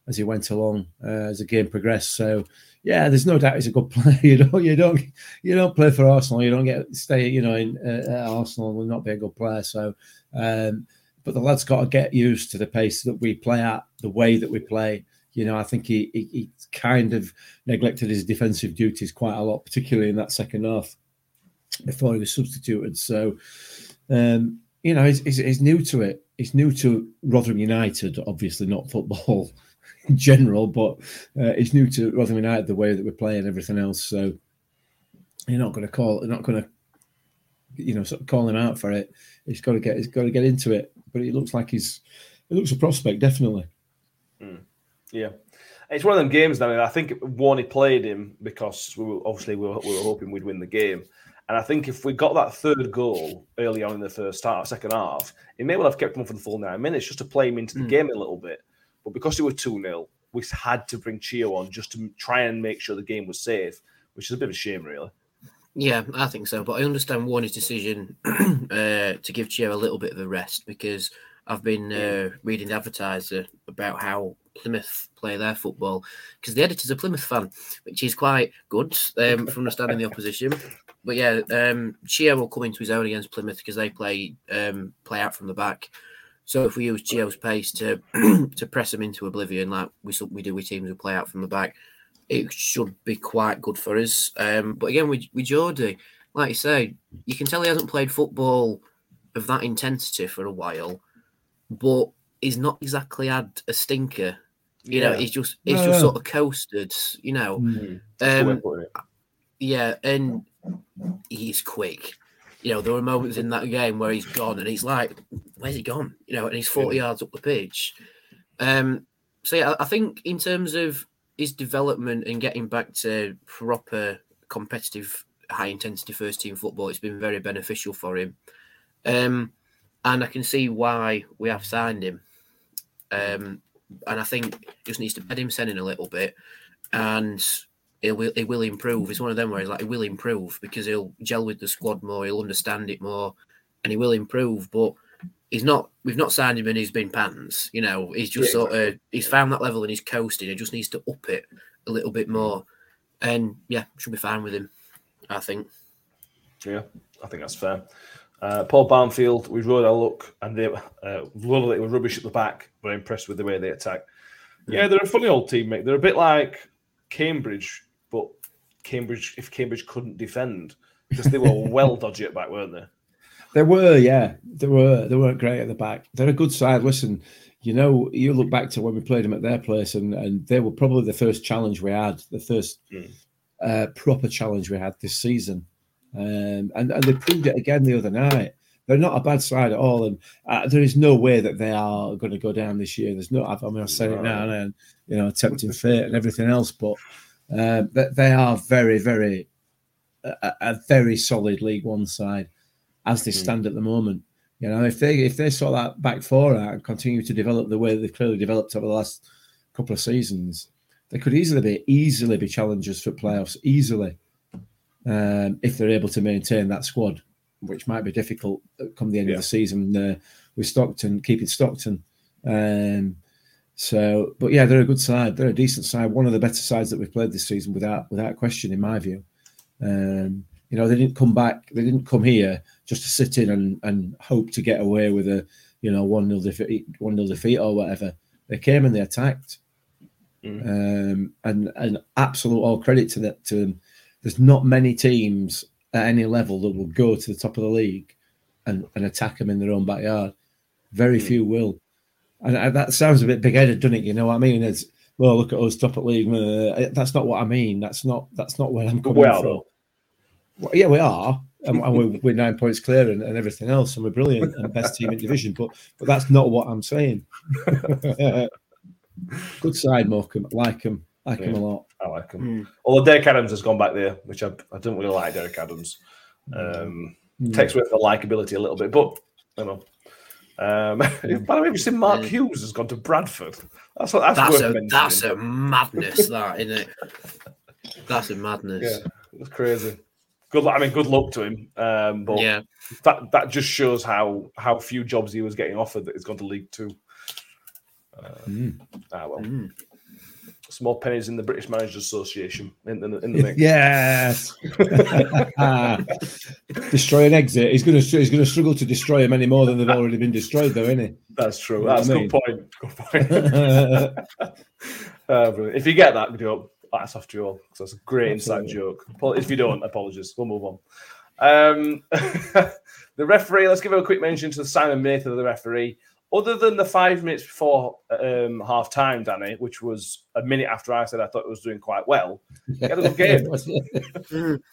[SPEAKER 4] as he went along uh, as the game progressed. So yeah, there's no doubt he's a good player. You don't you don't you don't play for Arsenal. You don't get stay you know in uh, Arsenal and not be a good player. So. Um, but the lad's got to get used to the pace that we play at, the way that we play. You know, I think he, he, he kind of neglected his defensive duties quite a lot, particularly in that second half before he was substituted. So, Um, you know, he's, he's, he's new to it. He's new to Rotherham United, obviously not football in general, but uh, he's new to Rotherham United, the way that we're playing, everything else. So you're not going to call, you're not going to, you know, sort of call him out for it. He's got to get, he's got to get into it. But it looks like he's, it looks a prospect, definitely.
[SPEAKER 2] Yeah. It's one of them games now. and I think Warney played him because we were obviously we were, we were hoping we'd win the game. And I think if we got that third goal early on in the first half, second half, it may well have kept him for the full nine minutes just to play him into the
[SPEAKER 3] Mm.
[SPEAKER 2] game a little bit. But because we were 2 0, we had to bring Chio on just to try and make sure the game was safe, which is a bit of a shame, really.
[SPEAKER 3] Yeah, I think so. But I understand Warne's decision uh, to give Chio a little bit of a rest because I've been uh, reading the advertiser about how Plymouth play their football because the editor's a Plymouth fan, which is quite good um, from understanding the opposition. But yeah, um, Chio will come into his own against Plymouth because they play um, play out from the back. So if we use Chio's pace to to press them into oblivion, like we we do with teams who play out from the back, it should be quite good for us. Um, but again, with, with Geordie, like you say, you can tell he hasn't played football of that intensity for a while, but he's not exactly had a stinker. You know, he's just he's
[SPEAKER 4] No,
[SPEAKER 3] just
[SPEAKER 4] no.
[SPEAKER 3] sort of coasted. You know,
[SPEAKER 2] Mm. That's the way
[SPEAKER 3] um,
[SPEAKER 2] of putting it.
[SPEAKER 3] yeah, and he's quick. You know, there were moments in that game where he's gone, and he's like, "Where's he gone?" You know, and he's forty yards up the pitch. Um, so yeah, I I think in terms of his development and getting back to proper competitive, high intensity first team football, it's been very beneficial for him. Um, and I can see why we have signed him. Um, and I think just needs to bed him in a little bit, and it will it will improve. It's one of them where he's like, it will improve because he'll gel with the squad more, he'll understand it more, and he will improve. But he's not. We've not signed him and he's been pants. You know, he's just
[SPEAKER 2] Yeah,
[SPEAKER 3] sort of he's found that level and he's coasting. He just needs to up it a little bit more, and yeah, should be fine with him. I think.
[SPEAKER 2] Yeah, I think that's fair. Uh, Paul Barnfield, we rode our look, and they uh, although they were rubbish at the back, but impressed with the way they attack. Yeah, they're a funny old team, mate. They're a bit like Cambridge, Cambridge if Cambridge couldn't defend because they were well dodgy at back, weren't they?
[SPEAKER 4] They were, yeah, they were. They weren't great at the back. They're a good side. Listen, you know, you look back to when we played them at their place, and and they were probably the first challenge we had, the first
[SPEAKER 2] Mm.
[SPEAKER 4] uh, proper challenge we had this season, um, and and they proved it again the other night. They're not a bad side at all, and uh, there is no way that they are going to go down this year. There's no, I mean, I said it now, and you know, tempting fate and everything else, but uh, they, they are very, very a, a very solid League One side as they
[SPEAKER 2] Mm.
[SPEAKER 4] stand at the moment. You know, if they if they sort that back four out and continue to develop the way they've clearly developed over the last couple of seasons, they could easily be easily be challengers for playoffs easily um, if they're able to maintain that squad, which might be difficult come the end
[SPEAKER 2] Yeah.
[SPEAKER 4] of the season uh, with Stockton keeping Stockton. Um, so, but yeah, they're a good side. They're a decent side. One of the better sides that we've played this season, without without question, in my view. Um, you know, they didn't come back. They didn't come here just to sit in and, and hope to get away with a you know one nil defeat, one nil defeat or whatever. They came and they attacked, um, and and absolute all credit to that to them. There's not many teams at any level that will go to the top of the league and, and attack them in their own backyard. Very few will, and uh, that sounds a bit big-headed, doesn't it? You know what I mean? It's well, look at us top at league. Uh, That's not what I mean. That's not that's not where I'm coming
[SPEAKER 2] we are,
[SPEAKER 4] from. Well, yeah, we are, and, and we're, we're nine points clear and, and everything else, and we're brilliant and best team in division. But but that's not what I'm saying. Good side, Morecambe. Like him. like him a lot.
[SPEAKER 2] I like him.
[SPEAKER 3] Mm.
[SPEAKER 2] Although Derek Adams has gone back there, which I, I don't really like Derek Adams. Um,
[SPEAKER 4] Mm.
[SPEAKER 2] Takes away the likability a little bit, but you know. Um, by the way, have you seen Mark. Hughes has gone to Bradford? That's what that's,
[SPEAKER 3] That's a
[SPEAKER 2] mentioning.
[SPEAKER 3] that's a madness, that isn't it? That's a madness.
[SPEAKER 2] Yeah, it's crazy. Good luck. I mean, good luck to him. Um, but
[SPEAKER 3] yeah.
[SPEAKER 2] that that just shows how how few jobs he was getting offered that he's gone to League Two.
[SPEAKER 4] Mm.
[SPEAKER 2] Ah well,
[SPEAKER 3] Mm.
[SPEAKER 2] Some more pennies in the British Managers Association in, in, the- in the mix.
[SPEAKER 4] Yes. destroy an exit. He's going to he's going to struggle to destroy him any more than they've already been destroyed, though, isn't
[SPEAKER 2] That's true.
[SPEAKER 4] You know
[SPEAKER 2] That's a
[SPEAKER 4] I
[SPEAKER 2] good point. Good point. Uh, if you get that joke, that's off to you all. 'cause that's a great inside joke. If you don't, apologies. We'll move on. Um, the referee. Let's give a quick mention to Simon Mather, the referee. Other than the five minutes before um, half time, Danny, which was a minute after I said I thought it was doing quite well, he had a good game.
[SPEAKER 3] Mm.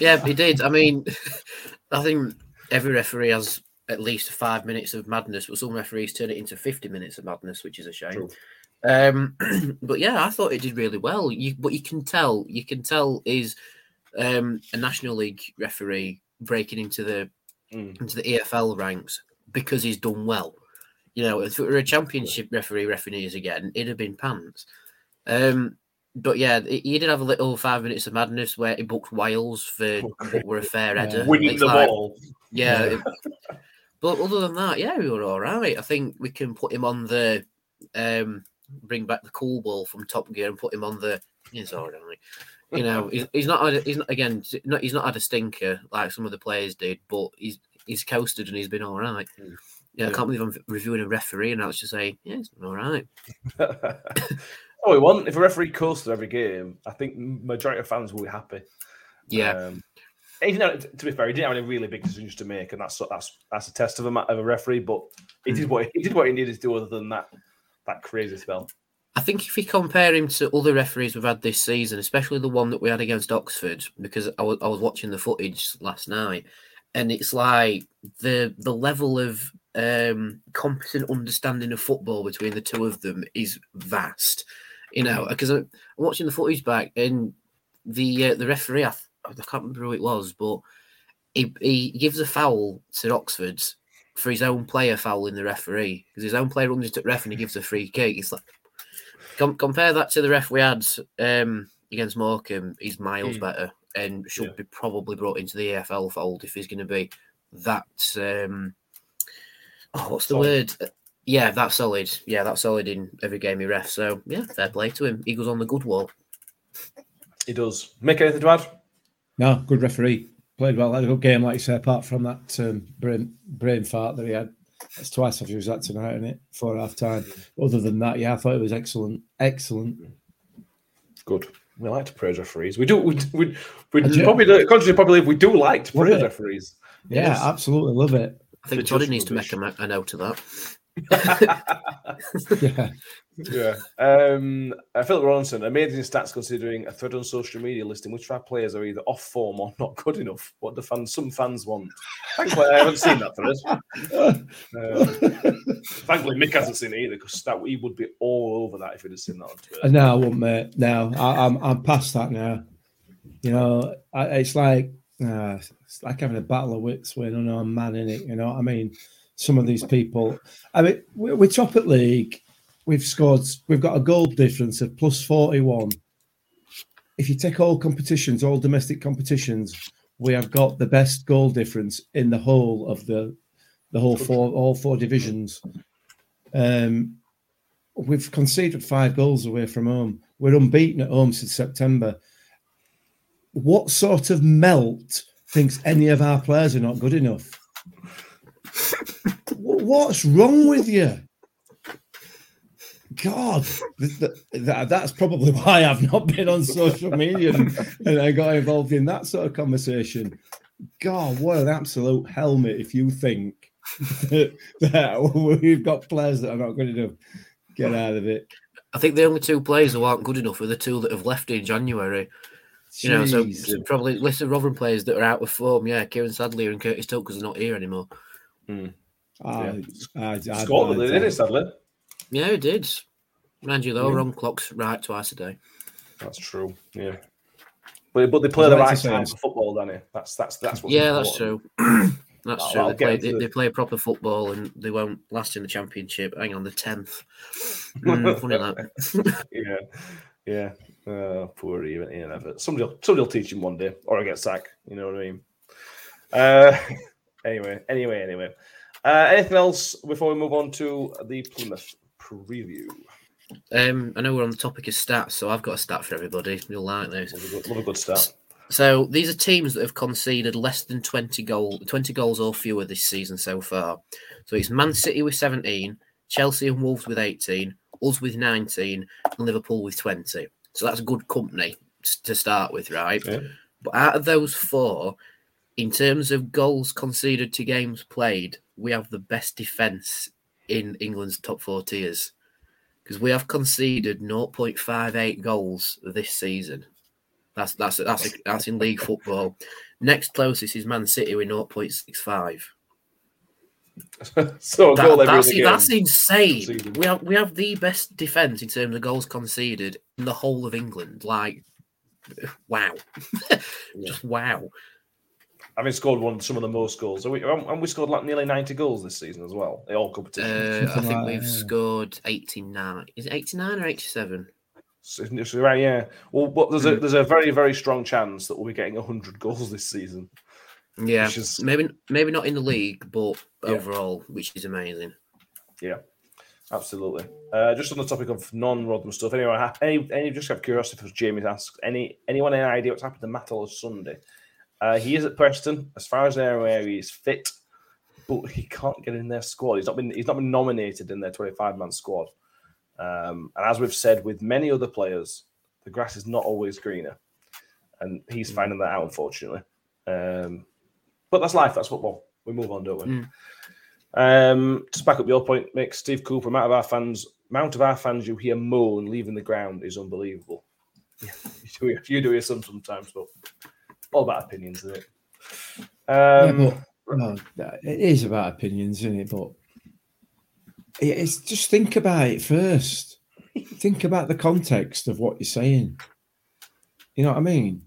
[SPEAKER 3] Yeah, he did. I mean, I think every referee has at least five minutes of madness, but some referees turn it into 50 minutes of madness, which is a shame.
[SPEAKER 2] True.
[SPEAKER 3] Um, but yeah, I thought it did really well. You, but you can tell, you can tell is um, a National League referee breaking into the
[SPEAKER 2] Mm.
[SPEAKER 3] into the EFL ranks because he's done well. You know, if it were a Championship referee refereeing us again, it'd have been pants. Um, but yeah, he he did have a little five minutes of madness where he booked Wiles for what were a fair
[SPEAKER 4] Yeah.
[SPEAKER 3] header.
[SPEAKER 2] Winning
[SPEAKER 3] It's
[SPEAKER 2] the
[SPEAKER 3] like-
[SPEAKER 2] ball.
[SPEAKER 3] yeah. it- but other than that, yeah, we were all right. I think we can put him on the um bring back the cool ball from Top Gear and put him on the he's all right. You know, he's, he's not had, he's not again not, he's not had a stinker like some of the players did, but he's he's coasted and he's been all right.
[SPEAKER 2] Mm.
[SPEAKER 3] Yeah, I can't believe I'm reviewing a referee and I was just saying, yeah, it's all right.
[SPEAKER 2] oh, we want if a referee calls coasted every game, I think majority of fans will be happy.
[SPEAKER 3] Yeah,
[SPEAKER 2] Um, he didn't, to be fair, he didn't have any really big decisions to make, and that's that's that's a test of a of a referee. But he
[SPEAKER 3] Hmm.
[SPEAKER 2] did what he did what he needed to do. Other than that, that crazy spell.
[SPEAKER 3] I think if you compare him to other referees we've had this season, especially the one that we had against Oxford, because I was, I was watching the footage last night, and it's like the the level of um, competent understanding of football between the two of them is vast. You know, because I'm watching the footage back, and the uh, the referee, I, th- I can't remember who it was, but he, he gives a foul to Oxford's for his own player fouling the referee because his own player runs into the ref and he gives a free kick. It's like Com- compare that to the ref we had um, against Morecambe. He's miles
[SPEAKER 2] Mm.
[SPEAKER 3] better and should
[SPEAKER 2] Yeah.
[SPEAKER 3] be probably brought into the EFL fold if he's going to be that. Um, oh, what's the
[SPEAKER 2] Solid.
[SPEAKER 3] word? Uh, Yeah, that's solid. Yeah, that's solid in every game he refs. So yeah, fair play to him. He goes on the good wall.
[SPEAKER 2] He does. Make anything to add?
[SPEAKER 4] No, good referee. Played well. Had a good game, like you say, apart from that um, brain, brain fart that he had. That's twice I've used that tonight, isn't it? For half time. Other than that, yeah, I thought it was excellent. Excellent.
[SPEAKER 2] Good. We like to praise referees. We do. We we, we
[SPEAKER 4] do.
[SPEAKER 2] probably do, contrary to probably we do like to
[SPEAKER 4] Love
[SPEAKER 2] praise
[SPEAKER 4] it.
[SPEAKER 2] referees.
[SPEAKER 4] Yeah,
[SPEAKER 2] Yes.
[SPEAKER 4] absolutely love it.
[SPEAKER 3] I think
[SPEAKER 2] The
[SPEAKER 3] Toddy
[SPEAKER 2] just
[SPEAKER 3] needs to make a, a note of that.
[SPEAKER 4] Yeah.
[SPEAKER 2] Yeah. Um, uh, Philip Ronson, amazing stats considering a thread on social media listing which of our players are either off form or not good enough. What the fans, some fans want. Thankfully, I haven't seen that thread. Um, thankfully, Mick hasn't seen it either because that he would be all over that if he'd have seen that on Twitter.
[SPEAKER 4] no, I won't, mate. No, I, I'm I'm past that now. You know, I, it's like uh, it's like having a battle of wits when I'm a man in it. You know what I mean? Some of these people. I mean, we- we're top at league. We've scored. We've got a goal difference of plus forty-one. If you take all competitions, all domestic competitions, we have got the best goal difference in the whole of the the whole four all four divisions. Um, we've conceded five goals away from home. We're unbeaten at home since September. What sort of melt thinks any of our players are not good enough? What's wrong with you? God, th- th- that, that's probably why I've not been on social media and, and I got involved in that sort of conversation. God, what an absolute helmet if you think that, that we've got players that are not good enough. Get out of it.
[SPEAKER 3] I think the only two players who aren't good enough are the two that have left in January. You know, so
[SPEAKER 4] Jeez.
[SPEAKER 3] so probably list of Rotherham players that are out of form. Yeah, Kieran Sadlier and Curtis Tuckers are not here anymore.
[SPEAKER 4] I, I, I,
[SPEAKER 2] Scotland,
[SPEAKER 4] I-
[SPEAKER 2] did it, sadly.
[SPEAKER 3] Yeah, it did. Mind you, though,
[SPEAKER 2] Yeah.
[SPEAKER 3] wrong clocks right twice a day.
[SPEAKER 2] That's true. Yeah. But, but they play the right
[SPEAKER 4] say
[SPEAKER 2] time
[SPEAKER 4] this.
[SPEAKER 2] for football, Danny. That's that's that's what's
[SPEAKER 3] yeah, that's true. that's
[SPEAKER 2] I'll-
[SPEAKER 3] true.
[SPEAKER 2] I'll
[SPEAKER 3] they, play,
[SPEAKER 2] into
[SPEAKER 3] they,
[SPEAKER 2] the-
[SPEAKER 3] they play proper football and they won't last in the championship. Hang on, the tenth. Mm, funny that.
[SPEAKER 2] yeah, yeah. Oh, poor Ian, Ian Evatt. Somebody, will, somebody will teach him one day, or I get sacked. You know what I mean? Uh, anyway, anyway, anyway. Uh, anything else before we move on to the Plymouth preview?
[SPEAKER 3] Um, I know we're on the topic of stats, so I've got a stat for everybody. You'll like this.
[SPEAKER 2] Love a good, love a good start.
[SPEAKER 3] So these are teams that have conceded less than 20 goal 20 goals or fewer this season so far. So it's Man City with 17, Chelsea and Wolves with 18, us with 19, and Liverpool with 20. So that's a good company to start with, right?
[SPEAKER 2] Yeah.
[SPEAKER 3] But out of those four, in terms of goals conceded to games played, we have the best defence in England's top four tiers because we have conceded 0.58 goals this season. That's that's that's that's in league football. Next closest is Man City with 0.65.
[SPEAKER 2] so
[SPEAKER 3] That-
[SPEAKER 2] goal every
[SPEAKER 3] that's,
[SPEAKER 2] other game.
[SPEAKER 3] that's insane. We have we have the best defense in terms of goals conceded in the whole of England. Like, wow, just wow.
[SPEAKER 2] Having scored one some of the most goals. Have we, haven't we scored like nearly 90 goals this season as well? In all competitions.
[SPEAKER 3] Uh, I think
[SPEAKER 4] like
[SPEAKER 3] we've
[SPEAKER 4] yeah.
[SPEAKER 3] scored eighty nine. Is it eighty nine or eighty seven?
[SPEAKER 2] So, so right, yeah. Well, but there's a there's a very very strong chance that we'll be getting 100 goals this season.
[SPEAKER 3] Yeah,
[SPEAKER 2] Which is-
[SPEAKER 3] maybe maybe not in the league, but
[SPEAKER 2] Yeah.
[SPEAKER 3] overall, which is amazing.
[SPEAKER 2] Yeah, absolutely. Uh, just on the topic of non-Rodman stuff. Anyway, any any just have curiosity because Jamie asked any anyone any idea what's happened to Matt Olosunde? Uh, he is at Preston. As far as they're aware, he's fit, but he can't get in their squad. He's not been he's not been nominated in their 25 man squad. Um, and as we've said with many other players, the grass is not always greener, and he's finding that out unfortunately. Um, but that's life. That's football. We move on, don't we?
[SPEAKER 3] Mm.
[SPEAKER 2] Um, to back up your point, Mick, Steve Cooper, amount of our fans, amount of our fans you hear moan leaving the ground is unbelievable. Yeah, you do, you do hear some sometimes, but all about opinions, isn't it? Um,
[SPEAKER 4] yeah, but well, it is about opinions, isn't it? But it's just think about it first. think about the context of what you're saying. You know what I mean?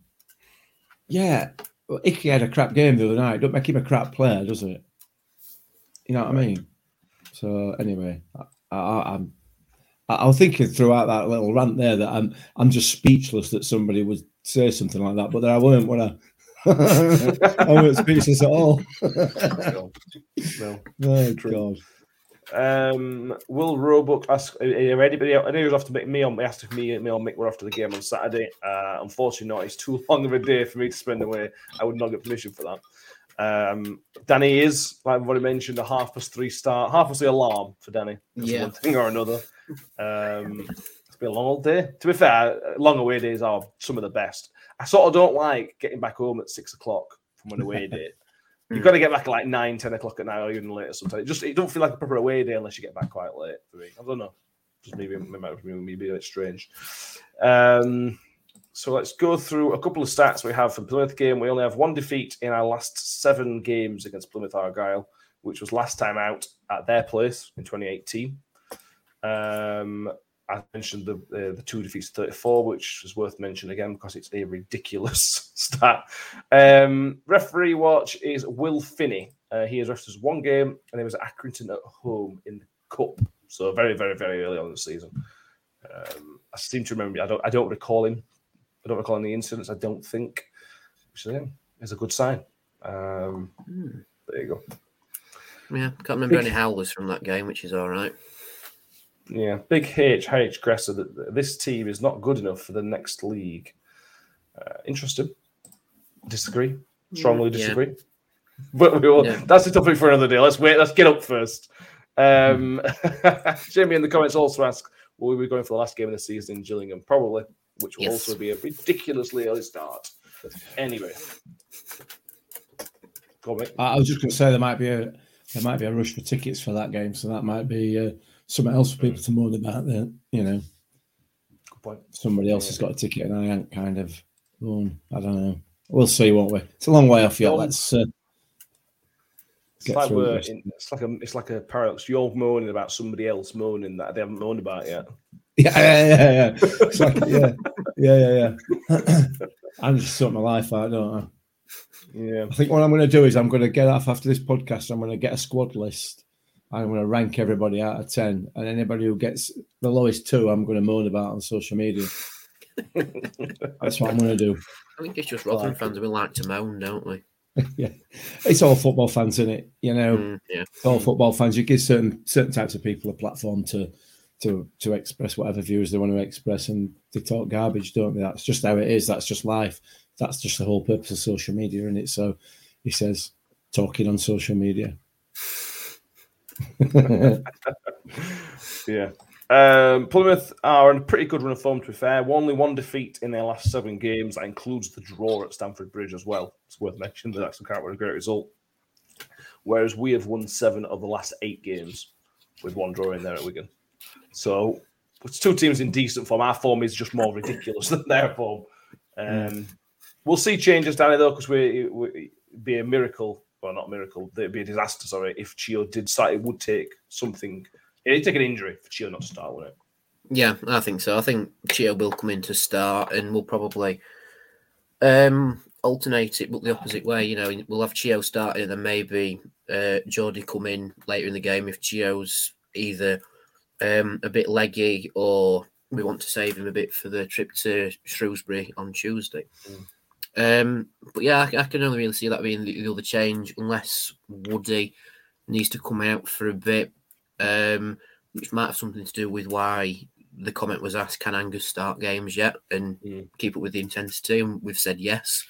[SPEAKER 4] Yeah, well, Icky had a crap game the other night. Don't make him a crap player, does it? You know what I mean? So anyway, I, I, I'm. I- was thinking throughout that little rant there that I'm I'm just speechless that somebody would say something like that, but then I weren't. What I, I weren't speechless at all.
[SPEAKER 2] no, no.
[SPEAKER 4] Oh God!
[SPEAKER 2] Um, will Roebuck ask? Are you ready? But I know he was off to make me on. He asked if me, me or Mick were off to the game on Saturday. Uh, unfortunately, not. It's too long of a day for me to spend away. I would not get permission for that. Um, Danny is, like I've already mentioned, a half past three start, half past the alarm for Danny. That's
[SPEAKER 3] Yeah.
[SPEAKER 2] one thing or another. Um, it's been a long old day. To be fair, long away days are some of the best. I sort of don't like getting back home at six o'clock from an away day. You've got to get back at like nine, ten o'clock at night, or even later. Sometimes it just it don't feel like a proper away day unless you get back quite late. For me, I don't know. Just maybe maybe maybe a bit strange. Um, so let's go through a couple of stats we have from Plymouth game. We only have one defeat in our last seven games against Plymouth Argyle, which was last time out at their place in 2018. Um, I mentioned the uh, the two defeats, 34, which is worth mentioning again because it's a ridiculous stat. Um, referee watch is Will Finnie. Uh, he has us one game, and it was at Accrington at home in the cup. So very, very, very early on in the season. Um, I seem to remember. I don't. I don't recall him. I don't recall any incidents. I don't think, which again is a good sign. Um,
[SPEAKER 3] Hmm.
[SPEAKER 2] there you go.
[SPEAKER 3] Yeah, can't remember any howlers from that game, which is all right.
[SPEAKER 2] Yeah, big H H Gresser. That this team is not good enough for the next league. Uh, interesting. Disagree. Strongly
[SPEAKER 3] Yeah.
[SPEAKER 2] disagree. But we will,
[SPEAKER 3] Yeah.
[SPEAKER 2] that's the topic for another day. Let's wait. Let's get up first. Um, Jamie in the comments also asks, "Will we be going for the last game of the season in Gillingham? Probably, which will
[SPEAKER 3] Yes.
[SPEAKER 2] also be a ridiculously early start. Anyway, go on.
[SPEAKER 4] I, I was just going to say there might be a there might be a rush for tickets for that game, so that might be uh, something else for people to moan about. That you know
[SPEAKER 2] Good point.
[SPEAKER 4] somebody else has got a ticket and I ain't kind of. Going, I don't know. We'll see, won't we? It's a long way off yet. Let's uh,
[SPEAKER 2] It's
[SPEAKER 4] get
[SPEAKER 2] like
[SPEAKER 4] through
[SPEAKER 2] we're
[SPEAKER 4] this.
[SPEAKER 2] in, it's like a it's like a paradox. You're moaning about somebody else moaning that they haven't moaned about yet.
[SPEAKER 4] Yeah, yeah, yeah, yeah. Like, yeah, yeah, yeah, yeah. I'm just sorting my life out, don't I?
[SPEAKER 2] Yeah.
[SPEAKER 4] I think what I'm going to do is I'm going to get off after this podcast. I'm going to get a squad list. I'm going to rank everybody out of ten, and anybody who gets the lowest two, I'm going to moan about on social media. That's what I'm going to do.
[SPEAKER 3] I think it's just Rotherham fans we like to moan, don't we?
[SPEAKER 4] yeah, it's all football fans, in it? You know,
[SPEAKER 3] Mm, yeah.
[SPEAKER 4] it's all football fans. You give certain certain types of people a platform to to to express whatever views they want to express, and they talk garbage, don't they? That's just how it is. That's just life. That's just the whole purpose of social media, isn't it? So he says, talking on social media.
[SPEAKER 2] Yeah. Um, Plymouth are in a pretty good run of form, to be fair. Only one defeat in their last seven games. That includes the draw at Stamford Bridge as well. It's worth mentioning that that's kind of a great result. Whereas we have won seven of the last eight games with one draw in there at Wigan. So it's two teams in decent form. Our form is just more ridiculous than their form. Um, We'll see changes, Danny, though, because we, we it'd be a miracle, well, not a miracle, it'd be a disaster, sorry, if Chio did start. It would take something, it'd take an injury for Chio not to start, wouldn't it?
[SPEAKER 3] Yeah, I think so. I think Chio will come in to start, and we'll probably um, alternate it, but the opposite way. You know, we'll have Chio starting, and then maybe uh, Geordie come in later in the game if Chio's either um, a bit leggy or we want to save him a bit for the trip to Shrewsbury on Tuesday. Um, but yeah, I, I can only really see that being the, the other change, unless Woody needs to come out for a bit, um, which might have something to do with why the comment was asked, "Can Angus start games yet?" and
[SPEAKER 2] Mm.
[SPEAKER 3] keep up with the intensity, and we've said yes.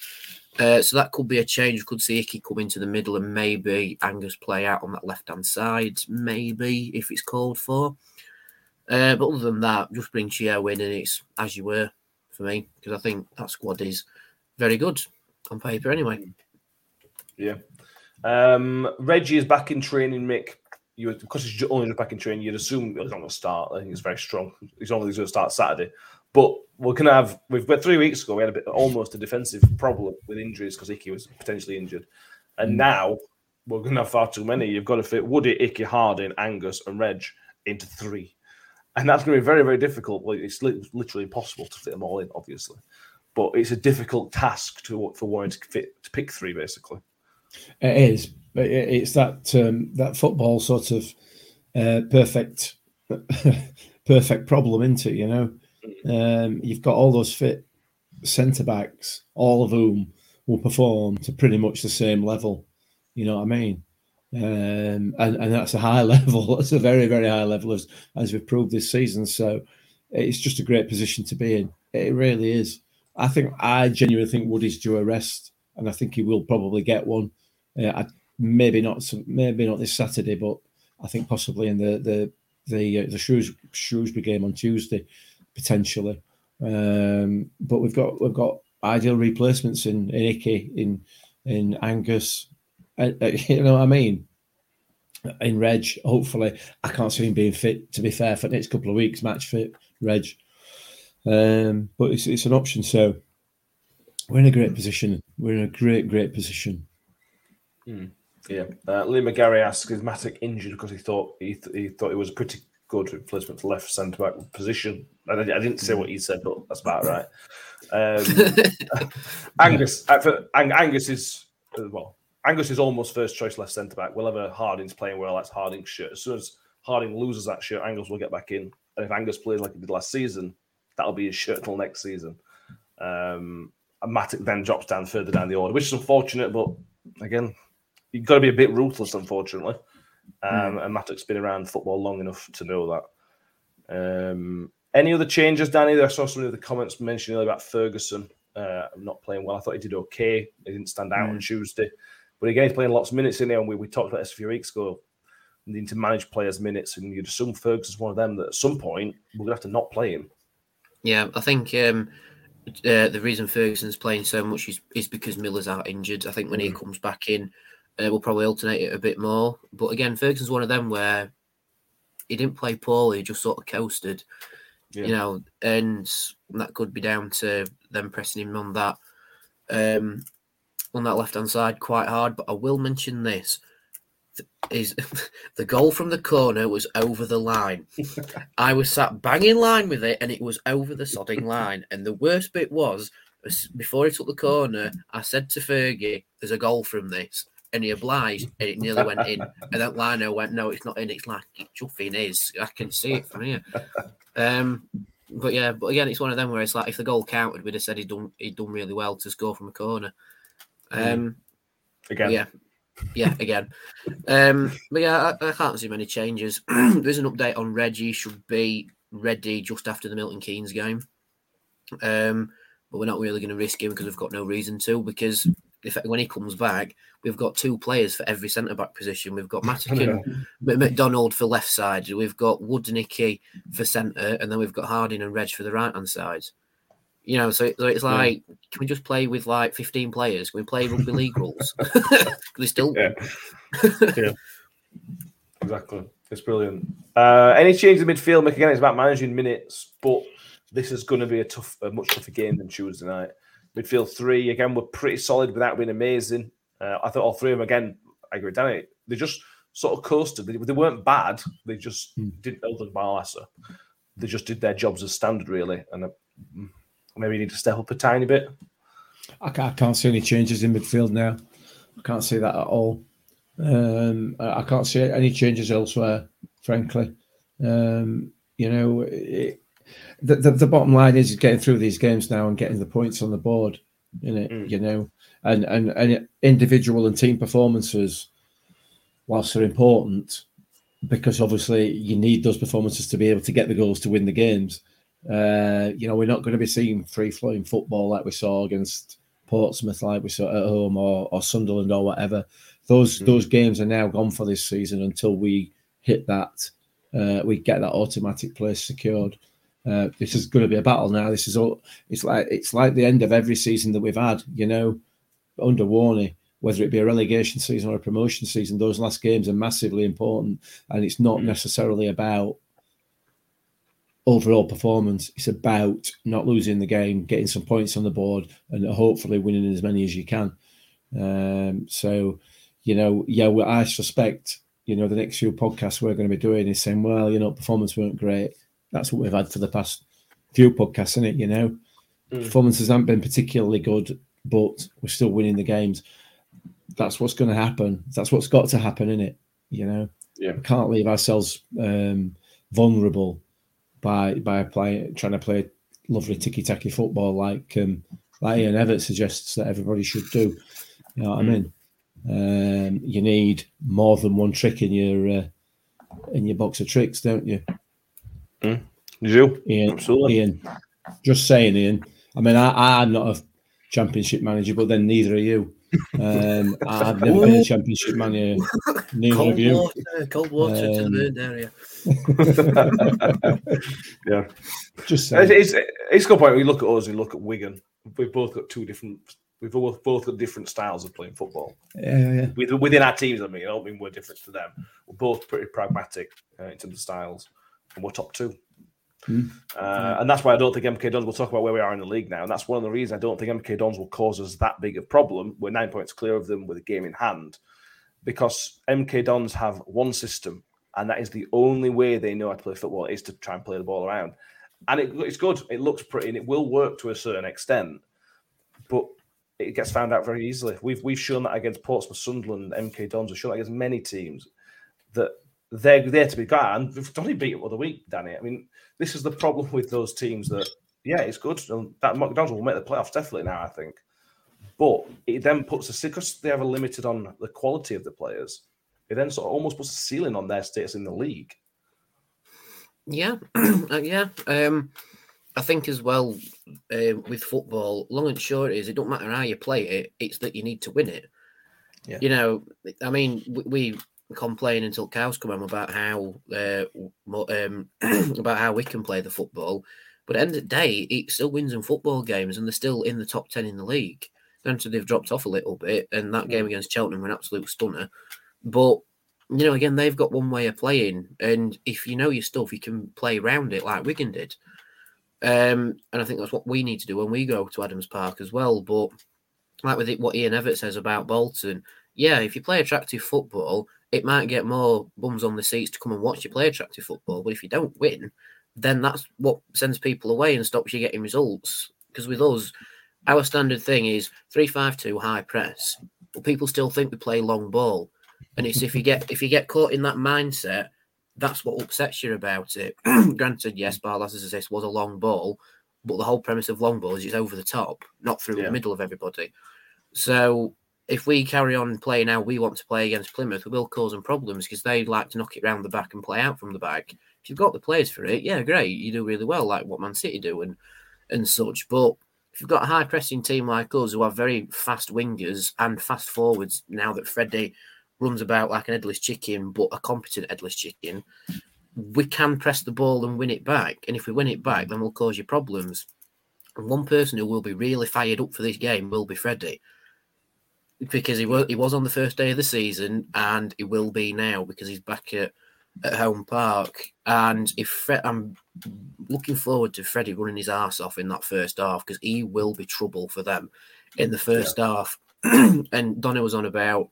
[SPEAKER 3] Uh, so that could be a change. We could see Icky come into the middle and maybe Angus play out on that left hand side, maybe if it's called for. Uh, but other than that, just bring Chio in and it's as you were for me because I think that squad is very good on paper anyway. Yeah.
[SPEAKER 2] Um, Reggie is back in training, Mick. You would, because he's only back in training, you'd assume he's not going to start. I think he's very strong. He's only going to start Saturday. But we're going to have, we've got three weeks ago, we had a bit almost a defensive problem with injuries because Icky was potentially injured. And now we're going to have far too many. You've got to fit Woody, Icky, Harding, Angus, and Reg into three. And that's going to be very, very difficult. Well, it's li- literally impossible to fit them all in, obviously. But it's a difficult task to for Warne to fit to pick three, basically.
[SPEAKER 4] It is, it's that um, that football sort of uh, perfect perfect problem, isn't it? You know, um, you've got all those fit centre backs, all of whom will perform to pretty much the same level. You know what I mean? Um, and and that's a high level. That's a very very high level as as we've proved this season. So it's just a great position to be in. It really is. I think I genuinely think Woody's due a rest, and I think he will probably get one. Uh, I, maybe not, maybe not this Saturday, but I think possibly in the the the uh, the Shrews, Shrewsbury game on Tuesday, potentially. Um, but we've got we've got ideal replacements in in Icky, in in Angus. Uh, uh, you know what I mean? In Reg, hopefully, I can't see him being fit. To be fair, for the next couple of weeks, match fit Reg. Um, but it's it's an option. So we're in a great position. We're in a great great position.
[SPEAKER 2] Yeah. Uh, Lee McGarry asks, is Mattock injured because he thought he, th- he thought it was a pretty good replacement for left centre back position? I, I didn't say what he said, but that's about right. Um, Angus, uh, for, Ang- Angus is uh, well. Angus is almost first choice left centre back. Whenever Harding's playing well, that's Harding's shirt. As soon as Harding loses that shirt, Angus will get back in. And if Angus plays like he did last season, that'll be his shirt till next season. Um, and Mattock then drops down further down the order, which is unfortunate, but again, you've got to be a bit ruthless, unfortunately. Um, And Mattock's been around football long enough to know that. Um, any other changes, Danny? I saw some of the comments mentioning earlier about Ferguson uh, not playing well. I thought he did okay. He didn't stand out on Tuesday. But again, he's playing lots of minutes in there, and we, we talked about this a few weeks ago. Needing to manage players' minutes, and you'd assume Ferguson's one of them that at some point we're gonna have to not play him.
[SPEAKER 3] Yeah, I think um, uh, the reason Ferguson's playing so much is, is because Miller's out injured. I think when he comes back in, uh, we'll probably alternate it a bit more. But again, Ferguson's one of them where he didn't play poorly, he just sort of coasted,
[SPEAKER 2] Yeah.
[SPEAKER 3] you know, and that could be down to them pressing him on that um, on that left hand side quite hard. But I will mention this. Is the goal from the corner was over the line. I was sat bang in line with it, and it was over the sodding line. And the worst bit was, before he took the corner, I said to Fergie, "There's a goal from this," and he obliged, and it nearly went in. And then Lino went, "No, it's not in. It's like it chuffing is. I can see it from here." Um, but yeah, but again, it's one of them where it's like if the goal counted, we'd have said he'd done he'd done really well to score from a corner. Um,
[SPEAKER 2] Again,
[SPEAKER 3] yeah, yeah, again. Um, but yeah, I, I can't see many changes. There's an update on Reggie. Should be ready just after the Milton Keynes game. Um, but we're not really going to risk him because we've got no reason to. Because if when he comes back, we've got two players for every centre back position. We've got Matakin, McDonald for left side. We've got Woodnicky for centre, and then we've got Harding and Reg for the right hand side. You know, so, so it's like, can we just play with like 15 players? Can we play rugby league rules? Because we still,
[SPEAKER 2] Yeah. Exactly. It's brilliant. Uh, any change in midfield? Mick, Again, it's about managing minutes, but this is going to be a tough, a much tougher game than Tuesday night. Midfield three again were pretty solid without being amazing. Uh, I thought all three of them again. I agree with Danny. They just sort of coasted. They, they weren't bad. They just
[SPEAKER 4] Hmm.
[SPEAKER 2] didn't know the bar lesser. They just did their jobs as standard, really, and uh, maybe you need to step up a tiny bit.
[SPEAKER 4] I can't, I can't see any changes in midfield now. I can't see that at all. Um, I I can't see any changes elsewhere, frankly. Um, you know, it, the, the the bottom line is getting through these games now and getting the points on the board. In it,
[SPEAKER 2] Mm.
[SPEAKER 4] you know, and, and and individual and team performances, whilst they're important, because obviously you need those performances to be able to get the goals to win the games. Uh, you know, we're not going to be seeing free flowing football like we saw against Portsmouth, like we saw at home, or, or Sunderland, or whatever. Those
[SPEAKER 2] Mm.
[SPEAKER 4] those games are now gone for this season until we hit that. Uh, we get that automatic place secured. Uh, this is going to be a battle now. This is all. It's like it's like the end of every season that we've had. You know, under Warney, whether it be a relegation season or a promotion season, those last games are massively important, and it's not
[SPEAKER 2] Mm.
[SPEAKER 4] necessarily about overall performance. It's about not losing the game, getting some points on the board, and hopefully winning as many as you can. Um, so, you know, yeah, well, I suspect, you know, the next few podcasts we're going to be doing is saying, well, you know, performance weren't great. That's what we've had for the past few podcasts, isn't it? You know,
[SPEAKER 2] Mm.
[SPEAKER 4] performances haven't been particularly good, but we're still winning the games. That's what's going to happen. That's what's got to happen, in it. You know,
[SPEAKER 2] Yeah.
[SPEAKER 4] we can't leave ourselves um, vulnerable by by playing trying to play lovely ticky tacky football like um, like Ian Evatt suggests that everybody should do. You know what I mean? Um, you need more than one trick in your uh, in your box of tricks, don't you,
[SPEAKER 2] You do?
[SPEAKER 4] Ian?
[SPEAKER 2] Absolutely.
[SPEAKER 4] Ian, just saying, Ian. I mean, I, I'm not a championship manager, but then neither are you. Um, I've never been a championship manager. Neither
[SPEAKER 3] cold
[SPEAKER 4] of you.
[SPEAKER 3] water, cold water to the
[SPEAKER 4] Um,
[SPEAKER 3] burned area.
[SPEAKER 2] Yeah.
[SPEAKER 4] Just
[SPEAKER 2] It's,
[SPEAKER 4] saying.
[SPEAKER 2] it's, it's a good point. We look at us, we look at Wigan. We've both got two different. We've both, both got different styles of playing football.
[SPEAKER 4] Yeah, yeah.
[SPEAKER 2] With, within our teams, I mean, I don't mean we're different to them. We're both pretty pragmatic uh, in terms of styles, and we're top two.
[SPEAKER 4] Mm.
[SPEAKER 2] Uh, and that's why I don't think MK Dons will talk about where we are in the league now. And that's one of the reasons I don't think MK Dons will cause us that big a problem. We're nine points clear of them with a game in hand because MK Dons have one system, and that is the only way they know how to play football is to try and play the ball around. And it, it's good. It looks pretty, and it will work to a certain extent, but it gets found out very easily. We've we've shown that against Portsmouth, Sunderland, MK Dons. We've shown that against many teams that they're there to be got. And we've only beat them the other week, Danny. I mean, this is the problem with those teams that yeah, it's good. And that MK Dons will make the playoffs definitely now, I think. But it then puts a because they have a limited on the quality of the players. It then sort of almost puts a ceiling on their status in the league.
[SPEAKER 3] Yeah, uh, yeah. Um, I think as well uh, with football, long and short is it don't matter how you play it; it's that you need to win it.
[SPEAKER 2] Yeah.
[SPEAKER 3] You know, I mean, we, we complain until cows come home about how uh, um, about how we can play the football, but at the end of the day, it still wins in football games, and they're still in the top ten in the league. Granted, they've dropped off a little bit, and that game against Cheltenham were an absolute stunner. But you know, again, they've got one way of playing, and if you know your stuff, you can play around it like Wigan did. Um, and I think that's what we need to do when we go to Adams Park as well. But like with it, what Ian Evatt says about Bolton, yeah, if you play attractive football, it might get more bums on the seats to come and watch you play attractive football. But if you don't win, then that's what sends people away and stops you getting results. Because with us, our standard thing is three five two high press, but people still think we play long ball. And it's if you get if you get caught in that mindset, that's what upsets you about it. Granted, yes, Barlaser's assist was a long ball, but the whole premise of long ball is it's over the top, not through
[SPEAKER 2] Yeah.
[SPEAKER 3] the middle of everybody. So if we carry on playing how we want to play against Plymouth, we will cause them problems because they like to knock it round the back and play out from the back. If you've got the players for it, yeah, great, you do really well, like what Man City do and and such. But if you've got a high pressing team like us who have very fast wingers and fast forwards, now that Freddie runs about like an headless chicken, but a competent headless chicken, we can press the ball and win it back. And if we win it back, then we'll cause you problems. And one person who will be really fired up for this game will be Freddie. Because he was he was on the first day of the season and he will be now because he's back at, at home park. And if Fred, I'm looking forward to Freddie running his ass off in that first half because he will be trouble for them in the first half. and Donna was on about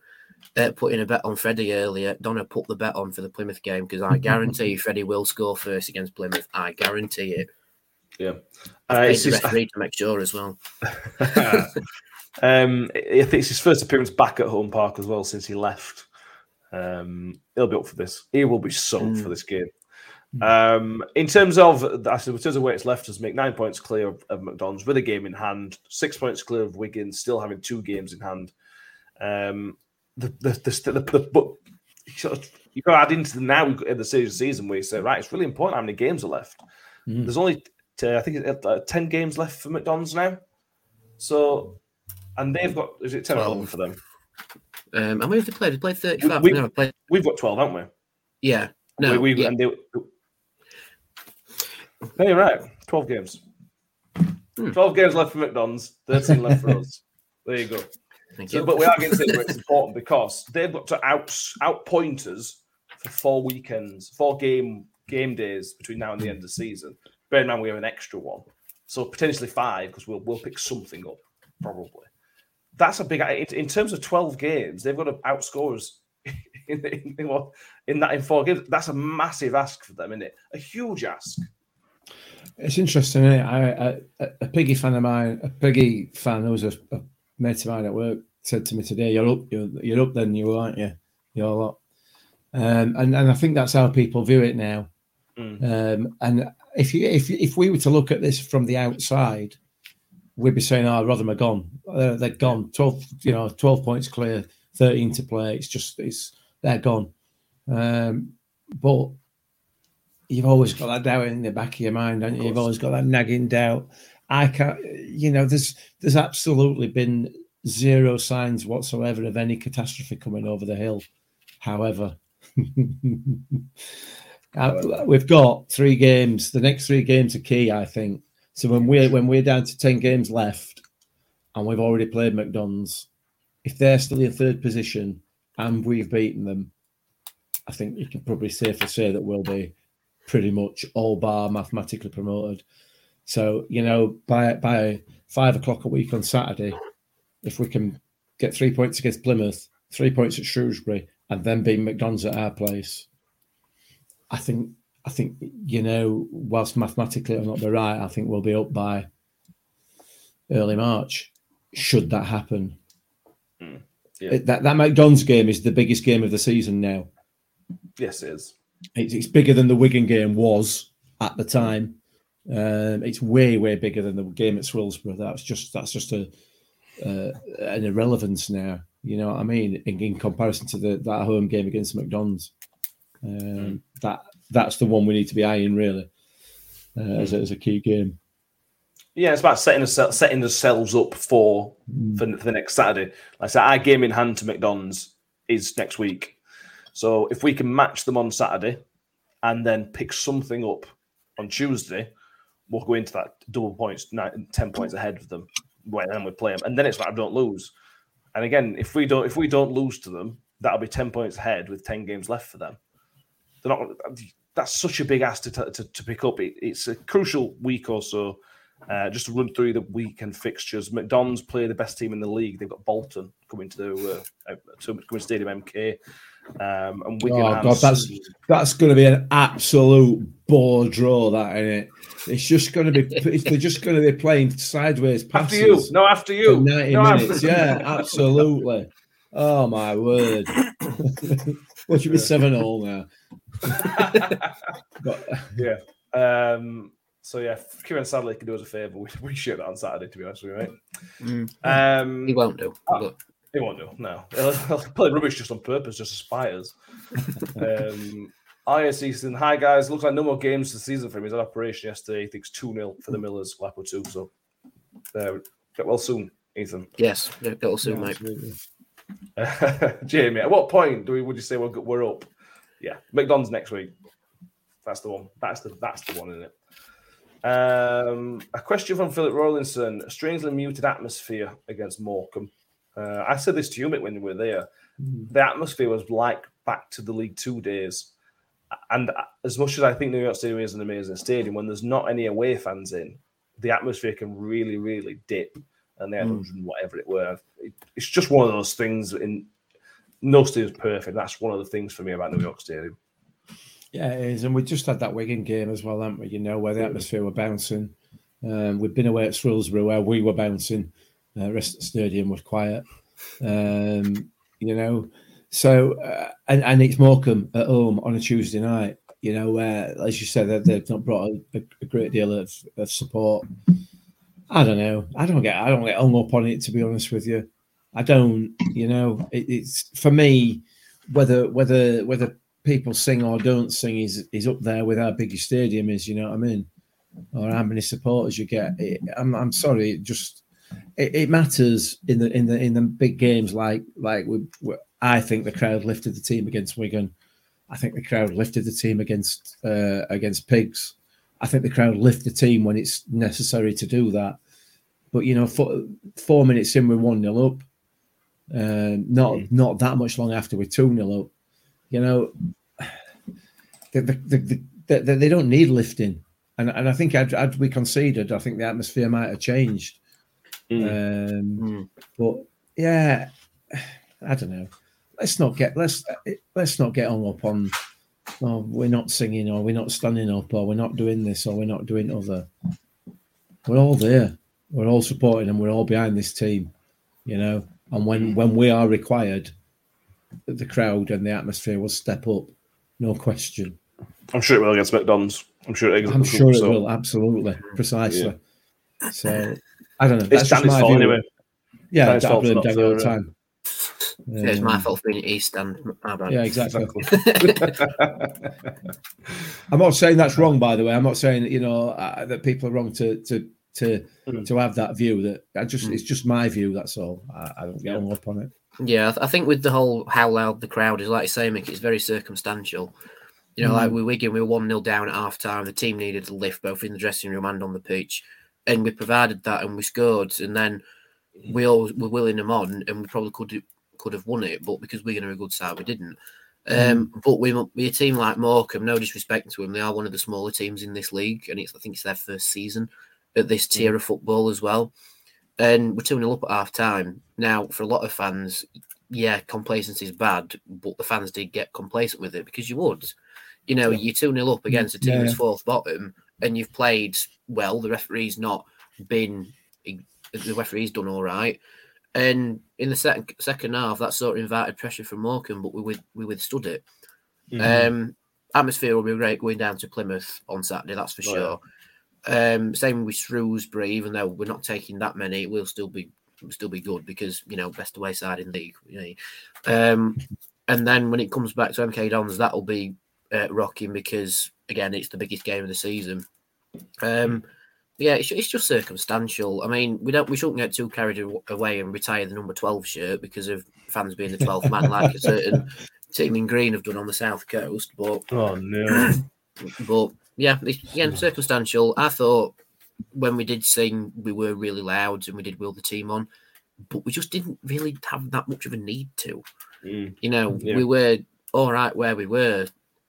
[SPEAKER 3] uh, putting a bet on Freddie earlier. Donna put the bet on for the Plymouth game because I guarantee Freddie will score first against Plymouth. I guarantee it.
[SPEAKER 2] Yeah.
[SPEAKER 3] I
[SPEAKER 2] Uh,
[SPEAKER 3] paid
[SPEAKER 2] it's
[SPEAKER 3] the
[SPEAKER 2] just-
[SPEAKER 3] referee to make sure as well.
[SPEAKER 2] um, I think it's his first appearance back at home park as well since he left. Um, he'll be up for this. He will be sold for this game. Um, in terms of actually, in terms of where it's left us, make nine points clear of, of MK Dons with a game in hand, six points clear of Wigan, still having two games in hand. Um, the the the, the, the but you sort of- you got to add into the now in the season season where you say right, it's really important how many games are left.
[SPEAKER 4] Mm.
[SPEAKER 2] There's only t- I think it's, uh, ten games left for MK Dons now, so and they've got is it ten or for them?
[SPEAKER 3] Um, and we have to play. They played 35.
[SPEAKER 2] We-
[SPEAKER 3] no, we played,
[SPEAKER 2] We've got twelve, haven't we?
[SPEAKER 3] yeah. No,
[SPEAKER 2] we, we,
[SPEAKER 3] yeah.
[SPEAKER 2] and they, no, you're right. Twelve games.
[SPEAKER 3] Hmm.
[SPEAKER 2] Twelve games left for MK Dons. Thirteen left for us. There you go.
[SPEAKER 3] Thank
[SPEAKER 2] So,
[SPEAKER 3] you.
[SPEAKER 2] but we are getting to where it's important because they've got to out outpoint us for four weekends, four game game days between now and the end of the season. Bear in mind we have an extra one, so potentially five because we'll we'll pick something up probably. That's a big in, in terms of twelve games. They've got to outscore us in, in, in, in that in four games. That's a massive ask for them, isn't it? A huge ask.
[SPEAKER 4] It's interesting. Isn't it? I, I, a Piggy fan of mine, a Piggy fan who was a, a mate of mine at work, said to me today, "You're up, you're, you're up, then you aren't you? You're a lot." Um, and and I think that's how people view it now.
[SPEAKER 2] Mm.
[SPEAKER 4] Um, and if you if if we were to look at this from the outside, we'd be saying, "Oh, Rotherham are gone. They're, they're gone. Twelve, you know, twelve points clear, thirteen to play. It's just it's they're gone." Um, but you've always got that doubt in the back of your mind, don't you? You've always got that nagging doubt. I can't, you know, there's there's absolutely been zero signs whatsoever of any catastrophe coming over the hill. However, uh, we've got three games. The next three games are key, I think. So when we're when we're down to ten games left, and we've already played MK Dons, if they're still in third position and we've beaten them, I think you can probably safely say that we'll be pretty much all bar mathematically promoted. So you know, by by five o'clock a week on Saturday, if we can get three points against Plymouth, three points at Shrewsbury, and then beat MK Dons at our place, I think I think you know, whilst mathematically it'll not be right, I think we'll be up by early March. Should that happen?
[SPEAKER 2] Mm, yeah.
[SPEAKER 4] It- that that MK Dons game is the biggest game of the season now.
[SPEAKER 2] Yes, it is.
[SPEAKER 4] It's, it's bigger than the Wigan game was at the time. Um, it's way way bigger than the game at Swillsborough. That's just that's just a uh, an irrelevance now. You know what I mean? In, in comparison to the that home game against MK Dons, um, that that's the one we need to be eyeing really uh, as, a, as a key game.
[SPEAKER 2] Yeah, it's about setting us setting ourselves up for for, for the next Saturday. Like I said, our game in hand to MK Dons is next week. So if we can match them on Saturday and then pick something up on Tuesday, we'll go into that double points, nine, ten points ahead of them. When then we play them, and then it's like I don't lose. And again, if we don't if we don't lose to them, that'll be ten points ahead with ten games left for them. They're not. That's such a big ask to to, to pick up. It, it's a crucial week or so. Uh, just to run through the weekend fixtures, MK Dons play the best team in the league. They've got Bolton coming to the uh, to coming to Stadium MK, um, and Wigan.
[SPEAKER 4] Oh god, that's that's going to be an absolute bore draw. That in it. It's just going to be. They're just going to be playing sideways passes.
[SPEAKER 2] after you. No, after you.
[SPEAKER 4] 90
[SPEAKER 2] No, after-
[SPEAKER 4] minutes. Yeah, absolutely. Oh my word. what should be seven all now? But,
[SPEAKER 2] yeah. Um, so yeah, Kieran Sadlier can do us a favour. We, we shoot that on Saturday, to be honest with you, right? Um,
[SPEAKER 3] He won't do.
[SPEAKER 2] Ah.
[SPEAKER 3] But
[SPEAKER 2] He won't do. No, he'll, he'll play rubbish just on purpose, just to spite us. um, IS Easton, hi guys. Looks like no more games this season for him. He's had operation yesterday. He thinks two 0 for the Millers, Glasgow two. So Uh, get well soon, Ethan.
[SPEAKER 3] Yes, get well soon,
[SPEAKER 4] Yeah,
[SPEAKER 3] mate.
[SPEAKER 2] Jamie, at what point do we would you say we're, we're up? Yeah, MK Dons next week. That's the one. That's the that's the one, isn't it? Um, a question from Philip Rollinson. A strangely muted atmosphere against Morecambe. Uh, I said this to you, Mick, when we were there. The atmosphere was like back to the League Two days. And as much as I think New York Stadium is an amazing stadium, when there's not any away fans in, the atmosphere can really, really dip. And they had 100 and whatever it were. It's just one of those things. In no stadium's perfect. That's one of the things for me about New York Stadium.
[SPEAKER 4] Yeah, it is. And we just had that Wigan game as well, haven't we? You know, where the atmosphere were bouncing. Um, we've been away at Shrewsbury where we were bouncing. The rest of the stadium was quiet. Um, you know, so, uh, and, and it's Morecambe at home on a Tuesday night, you know, where, as you said, they- they've not brought a, a great deal of, of support. I don't know. I don't get, I don't get hung up on it, to be honest with you. I don't, you know, it, it's for me, whether, whether, whether, people sing or don't sing is is up there with how big your stadium is. You know what I mean? Or how many supporters you get. It, I'm I'm sorry, it just it, it matters in the in the in the big games like like we, we, I think the crowd lifted the team against Wigan. I think the crowd lifted the team against uh, against Pigs. I think the crowd lift the team when it's necessary to do that. But you know, four, four minutes in, we're one 0 up. Uh, not not that much long after we're two 0 up. You know, the, the, the, the, the, they don't need lifting, and and I think had, had we conceded, I think the atmosphere might have changed. Um,
[SPEAKER 3] Mm.
[SPEAKER 4] but yeah, I don't know. Let's not get let's let's not get hung up on. Oh, we're not singing, or we're not standing up, or we're not doing this, or we're not doing other. We're all there. We're all supporting and We're all behind this team, you know. And when when we are required, the crowd and the atmosphere will step up, no question.
[SPEAKER 2] I'm sure it will against MK Dons. I'm sure it.
[SPEAKER 4] I'm sure it will, absolutely, precisely. So I don't know. That's
[SPEAKER 2] It's
[SPEAKER 4] just my
[SPEAKER 2] fault
[SPEAKER 4] view.
[SPEAKER 2] anyway.
[SPEAKER 4] Yeah,
[SPEAKER 2] Danny's
[SPEAKER 4] I
[SPEAKER 2] fault's not
[SPEAKER 4] all the
[SPEAKER 2] for, uh,
[SPEAKER 4] time.
[SPEAKER 3] It's my
[SPEAKER 4] Um,
[SPEAKER 3] fault for being East Stand. My bad.
[SPEAKER 4] Yeah, exactly.
[SPEAKER 2] Exactly.
[SPEAKER 4] I'm not saying that's wrong, by the way. I'm not saying that you know uh, that people are wrong to to to
[SPEAKER 2] Mm.
[SPEAKER 4] to have that view. That I just
[SPEAKER 3] Mm.
[SPEAKER 4] it's just my view. That's all. I, I don't get hung up on it.
[SPEAKER 3] Yeah, I, th- I think with the whole how loud the crowd is, like you say, Mick, it's very circumstantial. You know, like with Wigan, we were 1 0 down at half time. The team needed a lift both in the dressing room and on the pitch. And we provided that and we scored. And then we all were willing them on and we probably could could have won it. But because Wigan are a good side, we didn't. Um, But we, we a team like Morecambe, no disrespect to them, they are one of the smaller teams in this league. And it's I think it's their first season at this tier of football as well. And we're 2 0 up at half time. Now, for a lot of fans, yeah, complacency is bad, but the fans did get complacent with it because you would. You know, you're 2 0 up against a team
[SPEAKER 4] Yeah,
[SPEAKER 3] that's fourth bottom and you've played well. The referee's not been, the referee's done all right. And in the second second half, that sort of invited pressure from Morecambe, but we with, we withstood it.
[SPEAKER 2] Mm-hmm.
[SPEAKER 3] Um, atmosphere will be great going down to Plymouth on Saturday, that's for
[SPEAKER 2] Oh,
[SPEAKER 3] sure. Um, same with Shrewsbury, even though we're not taking that many, it will still be will still be good because you know best away side in league. You know. Um, and then when it comes back to MK Dons, that'll be uh, rocking because again it's the biggest game of the season. Um, yeah, it's, it's just circumstantial. I mean, we don't we shouldn't get too carried away and retire the number twelve shirt because of fans being the twelfth man, like a certain team in green have done on the south coast. But
[SPEAKER 2] Oh no.
[SPEAKER 3] but yeah, it's, again, circumstantial. I thought when we did sing, we were really loud and we did will the team on, but we just didn't really have that much of a need to.
[SPEAKER 2] Mm.
[SPEAKER 3] You know,
[SPEAKER 2] Yeah.
[SPEAKER 3] we were all right where we were,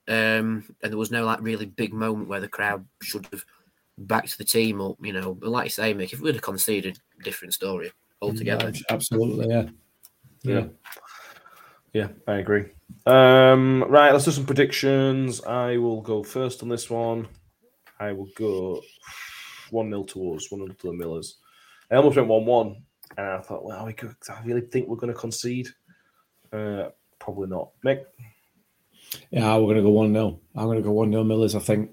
[SPEAKER 3] um, and there was no like really big moment where the crowd should have backed the team up. You know, but like you say, Mick, if we'd have conceded, different story altogether.
[SPEAKER 4] Yeah, absolutely, yeah.
[SPEAKER 2] Yeah. Yeah, I agree. Um, right, let's do some predictions. I will go first on this one. I will go 1 0 to us, 1 0 to the Millers. I almost went 1 1, and I thought, well, we could, I really think we're going to concede. Uh, probably not. Mick?
[SPEAKER 4] Yeah, we're going to go 1 0. I'm going to go 1 0 Millers, I think.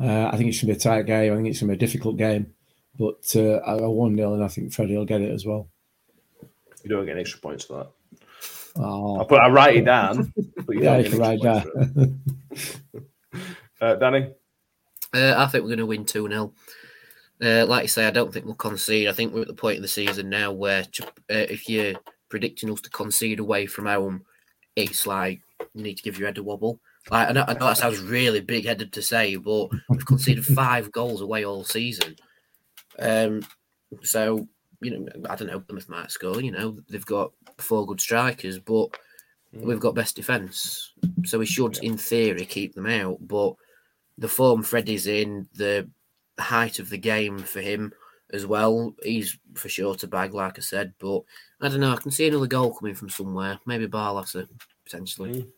[SPEAKER 4] Uh, I think it's going to be a tight game. I think it's going to be a difficult game. But uh, I go 1 0, and I think Freddie will get it as well.
[SPEAKER 2] You don't get any extra points for that. I
[SPEAKER 4] Oh,
[SPEAKER 2] put I write it down. But
[SPEAKER 4] yeah,
[SPEAKER 2] don't
[SPEAKER 4] you can write
[SPEAKER 2] extra points for it.
[SPEAKER 4] that.
[SPEAKER 2] Uh, Danny?
[SPEAKER 3] Uh, I think we're going to win 2 0. Uh, like you say, I don't think we'll concede. I think we're at the point of the season now where ju- uh, if you're predicting us to concede away from home, it's like you need to give your head a wobble. Like, I, know, I know that sounds really big headed to say, but we've conceded five goals away all season. Um, so, you know, I don't know, Plymouth might score, you know, they've got four good strikers, but hmm. we've got best defence. So we should, in theory, keep them out. But the form Freddie's in, the height of the game for him as well, he's for sure to bag, like I said. But I don't know, I can see another goal coming from somewhere. Maybe Barlaser, potentially. Hmm.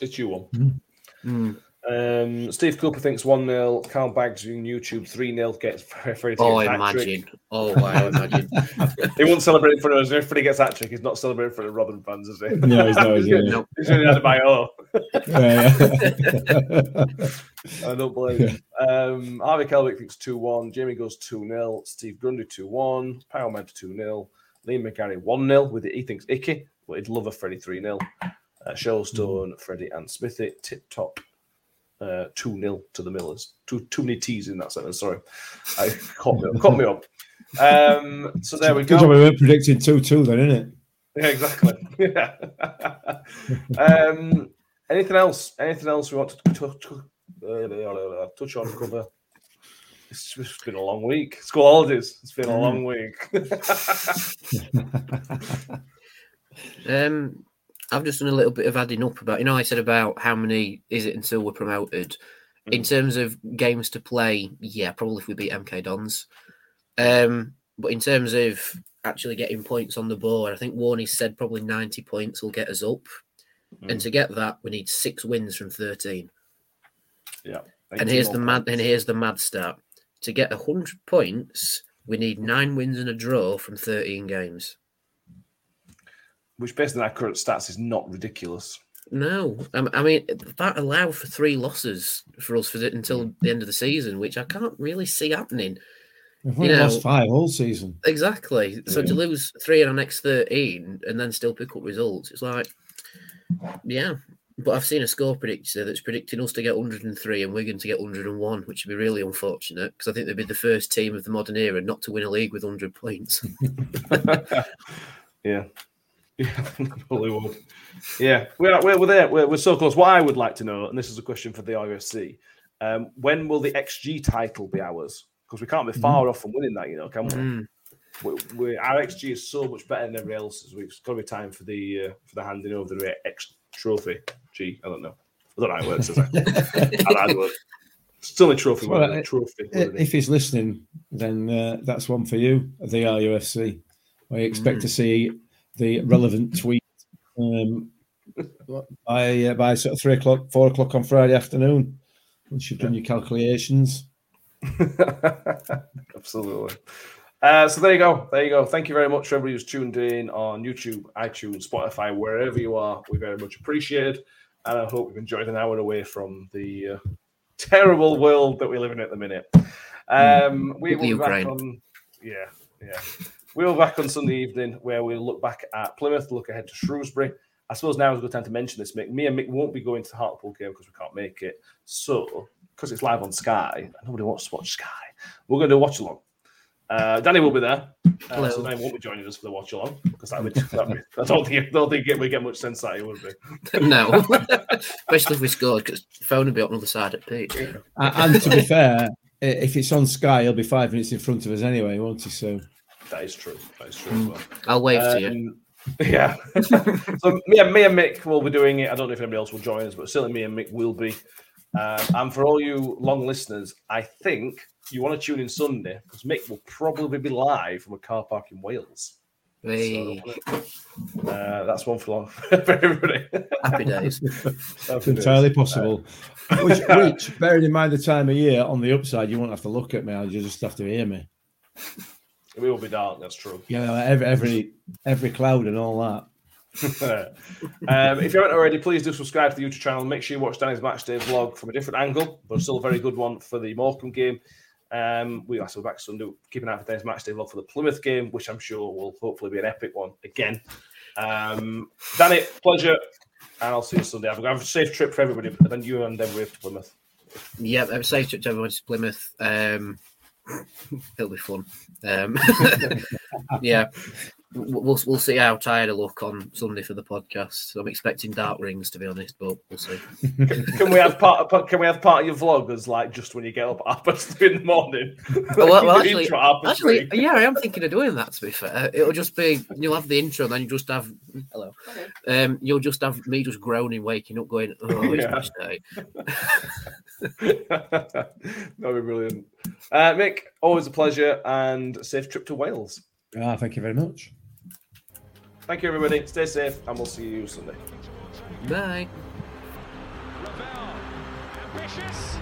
[SPEAKER 2] It's you one.
[SPEAKER 3] Mm.
[SPEAKER 2] Um, Steve Cooper thinks 1 0. Carl Baggs on YouTube 3 0 gets Freddie to
[SPEAKER 3] Oh,
[SPEAKER 2] get a hat trick.
[SPEAKER 3] imagine. Oh, wow, imagine.
[SPEAKER 2] He won't celebrate for us. If Freddie gets that trick, he's not celebrating for the Robin fans, is he?
[SPEAKER 4] No, he's not, is he?
[SPEAKER 3] No.
[SPEAKER 2] He's only had to buy oh.
[SPEAKER 4] Yeah,
[SPEAKER 2] I don't blame him. Um, Harvey Kelvick thinks 2 1. Jamie goes 2 0. Steve Grundy 2 1. Powerman 2 0. Liam McGarry 1 0 with it. He thinks icky, but he'd love a Freddie 3 0. Uh, Shellstone, Freddie, and Smithy. Tip top uh, 2 0 to the Millers. Too, too many T's in that sentence. Sorry. I caught me up. Caught me up. Um, so there we
[SPEAKER 4] Good job
[SPEAKER 2] go.
[SPEAKER 4] we weren't predicting 2 2 then, isn't it?
[SPEAKER 2] Yeah, exactly. Yeah. um, anything else? Anything else we want to touch, uh, touch on? Cover. It's just been a long week. School holidays. It's been a long week.
[SPEAKER 3] Um, I've just done a little bit of adding up about, you know, I said about how many is it until we're promoted. In terms of games to play, yeah, probably if we beat MK Dons. Um, but in terms of actually getting points on the board, I think Warney said probably 90 points will get us up. And to get that, we need six wins from 13.
[SPEAKER 2] yeah.
[SPEAKER 3] And here's the mad and here's the mad stat. To get 100 points, we need nine wins and a draw from 13 games.
[SPEAKER 2] Which based on our current stats is not ridiculous.
[SPEAKER 3] No, um, I mean that allow for three losses for us for the, until the end of the season, which I can't really see happening.
[SPEAKER 4] We've only
[SPEAKER 3] You know-
[SPEAKER 4] lost five all season.
[SPEAKER 3] Exactly. So to lose three in our next thirteen and then still pick up results, it's like, yeah. But I've seen a score predictor that's predicting us to get 103 and Wigan to get 101, which would be really unfortunate because I think they'd be the first team of the modern era not to win a league with 100 points.
[SPEAKER 2] Yeah. Yeah, probably would. Yeah, we're, we're, we're there. We're, we're so close. What I would like to know, and this is a question for the RFC, um, when will the XG title be ours? Because we can't be far off from winning that, you know, can we?
[SPEAKER 3] Mm.
[SPEAKER 2] we, we our XG is so much better than everybody else's. We've got to be time for the uh, for the handing over the X trophy. G, I don't know. I don't know how it works. Is it? I don't know how it works. Still a trophy.
[SPEAKER 4] Well,
[SPEAKER 2] it? trophy. It?
[SPEAKER 4] If he's listening, then uh, that's one for you, the RUFC. I expect to see the relevant tweet um, by uh, by sort of three o'clock, four o'clock on Friday afternoon. Once you've done your calculations.
[SPEAKER 2] Absolutely. Uh, so there you go. There you go. Thank you very much for everybody who's tuned in on YouTube, iTunes, Spotify, wherever you are. We very much appreciate it. And I hope you've enjoyed an hour away from the uh, terrible world that we live in at the minute. Um, we will
[SPEAKER 3] The
[SPEAKER 2] be back
[SPEAKER 3] Ukraine.
[SPEAKER 2] on. Yeah, yeah. We will be back on Sunday evening where we'll look back at Plymouth, look ahead to Shrewsbury. I suppose now is a good time to mention this, Mick. Me and Mick won't be going to the Hartlepool game because we can't make it. So, because it's live on Sky, nobody wants to watch Sky. We're going to watch along. Uh, Danny will be there. Uh,
[SPEAKER 3] Hello.
[SPEAKER 2] so Danny won't be joining us for the watch along because that would, that would, I don't think, I don't think we get much sense out of it, would we?
[SPEAKER 3] no, especially if we scored because the phone would be on the other side at Pete.
[SPEAKER 4] A- And to be fair, if it's on Sky, he'll be five minutes in front of us anyway, won't he? So
[SPEAKER 2] That is true. That is true as well.
[SPEAKER 3] I'll wave to you.
[SPEAKER 2] Um, Yeah. so me and, me and Mick will be doing it. I don't know if anybody else will join us, but certainly me and Mick will be. Um, and for all you long listeners, I think you want to tune in Sunday because Mick will probably be live from a car park in Wales.
[SPEAKER 3] Hey,
[SPEAKER 2] So, uh, that's one for long for everybody.
[SPEAKER 3] happy days.
[SPEAKER 4] it's entirely possible. Which, which, bearing in mind the time of year, on the upside, you won't have to look at me. You just have to hear me.
[SPEAKER 2] It will be dark. That's true.
[SPEAKER 4] Yeah, every every every cloud and all that.
[SPEAKER 2] um, if you haven't already, please do subscribe to the YouTube channel. Make sure you watch Danny's Matchday vlog from a different angle, but still a very good one for the Morecambe game. Um, we are still back Sunday. Keep an eye for Danny's Matchday vlog for the Plymouth game, which I'm sure will hopefully be an epic one again. Um, Danny, pleasure, and I'll see you Sunday. Have a, have a safe trip for everybody, and then you and then we're to Plymouth.
[SPEAKER 3] Yeah, I'm safe trip to everyone to Plymouth. Um, It'll be fun. Um, yeah, we'll we'll see how tired I look on Sunday for the podcast. I'm expecting dark rings to be honest, but we'll see.
[SPEAKER 2] Can we have part? Of, can we have part of your vlog as like just when you get up at half past three in the morning?
[SPEAKER 3] Well, well, well, actually,
[SPEAKER 2] intro at half past
[SPEAKER 3] actually, yeah, I am thinking of doing that. To be fair, it'll just be you'll have the intro, and then you just have hello. Um, you'll just have me just groaning, waking up, going, "Oh, it's
[SPEAKER 2] Yeah.
[SPEAKER 3] match day."
[SPEAKER 2] That'd be brilliant. Uh, Mick, always a pleasure and safe trip to Wales.
[SPEAKER 4] Ah, thank you very much.
[SPEAKER 2] Thank you, everybody. Stay safe, and we'll see you Sunday.
[SPEAKER 3] Bye.
[SPEAKER 1] Ravel, ambitious,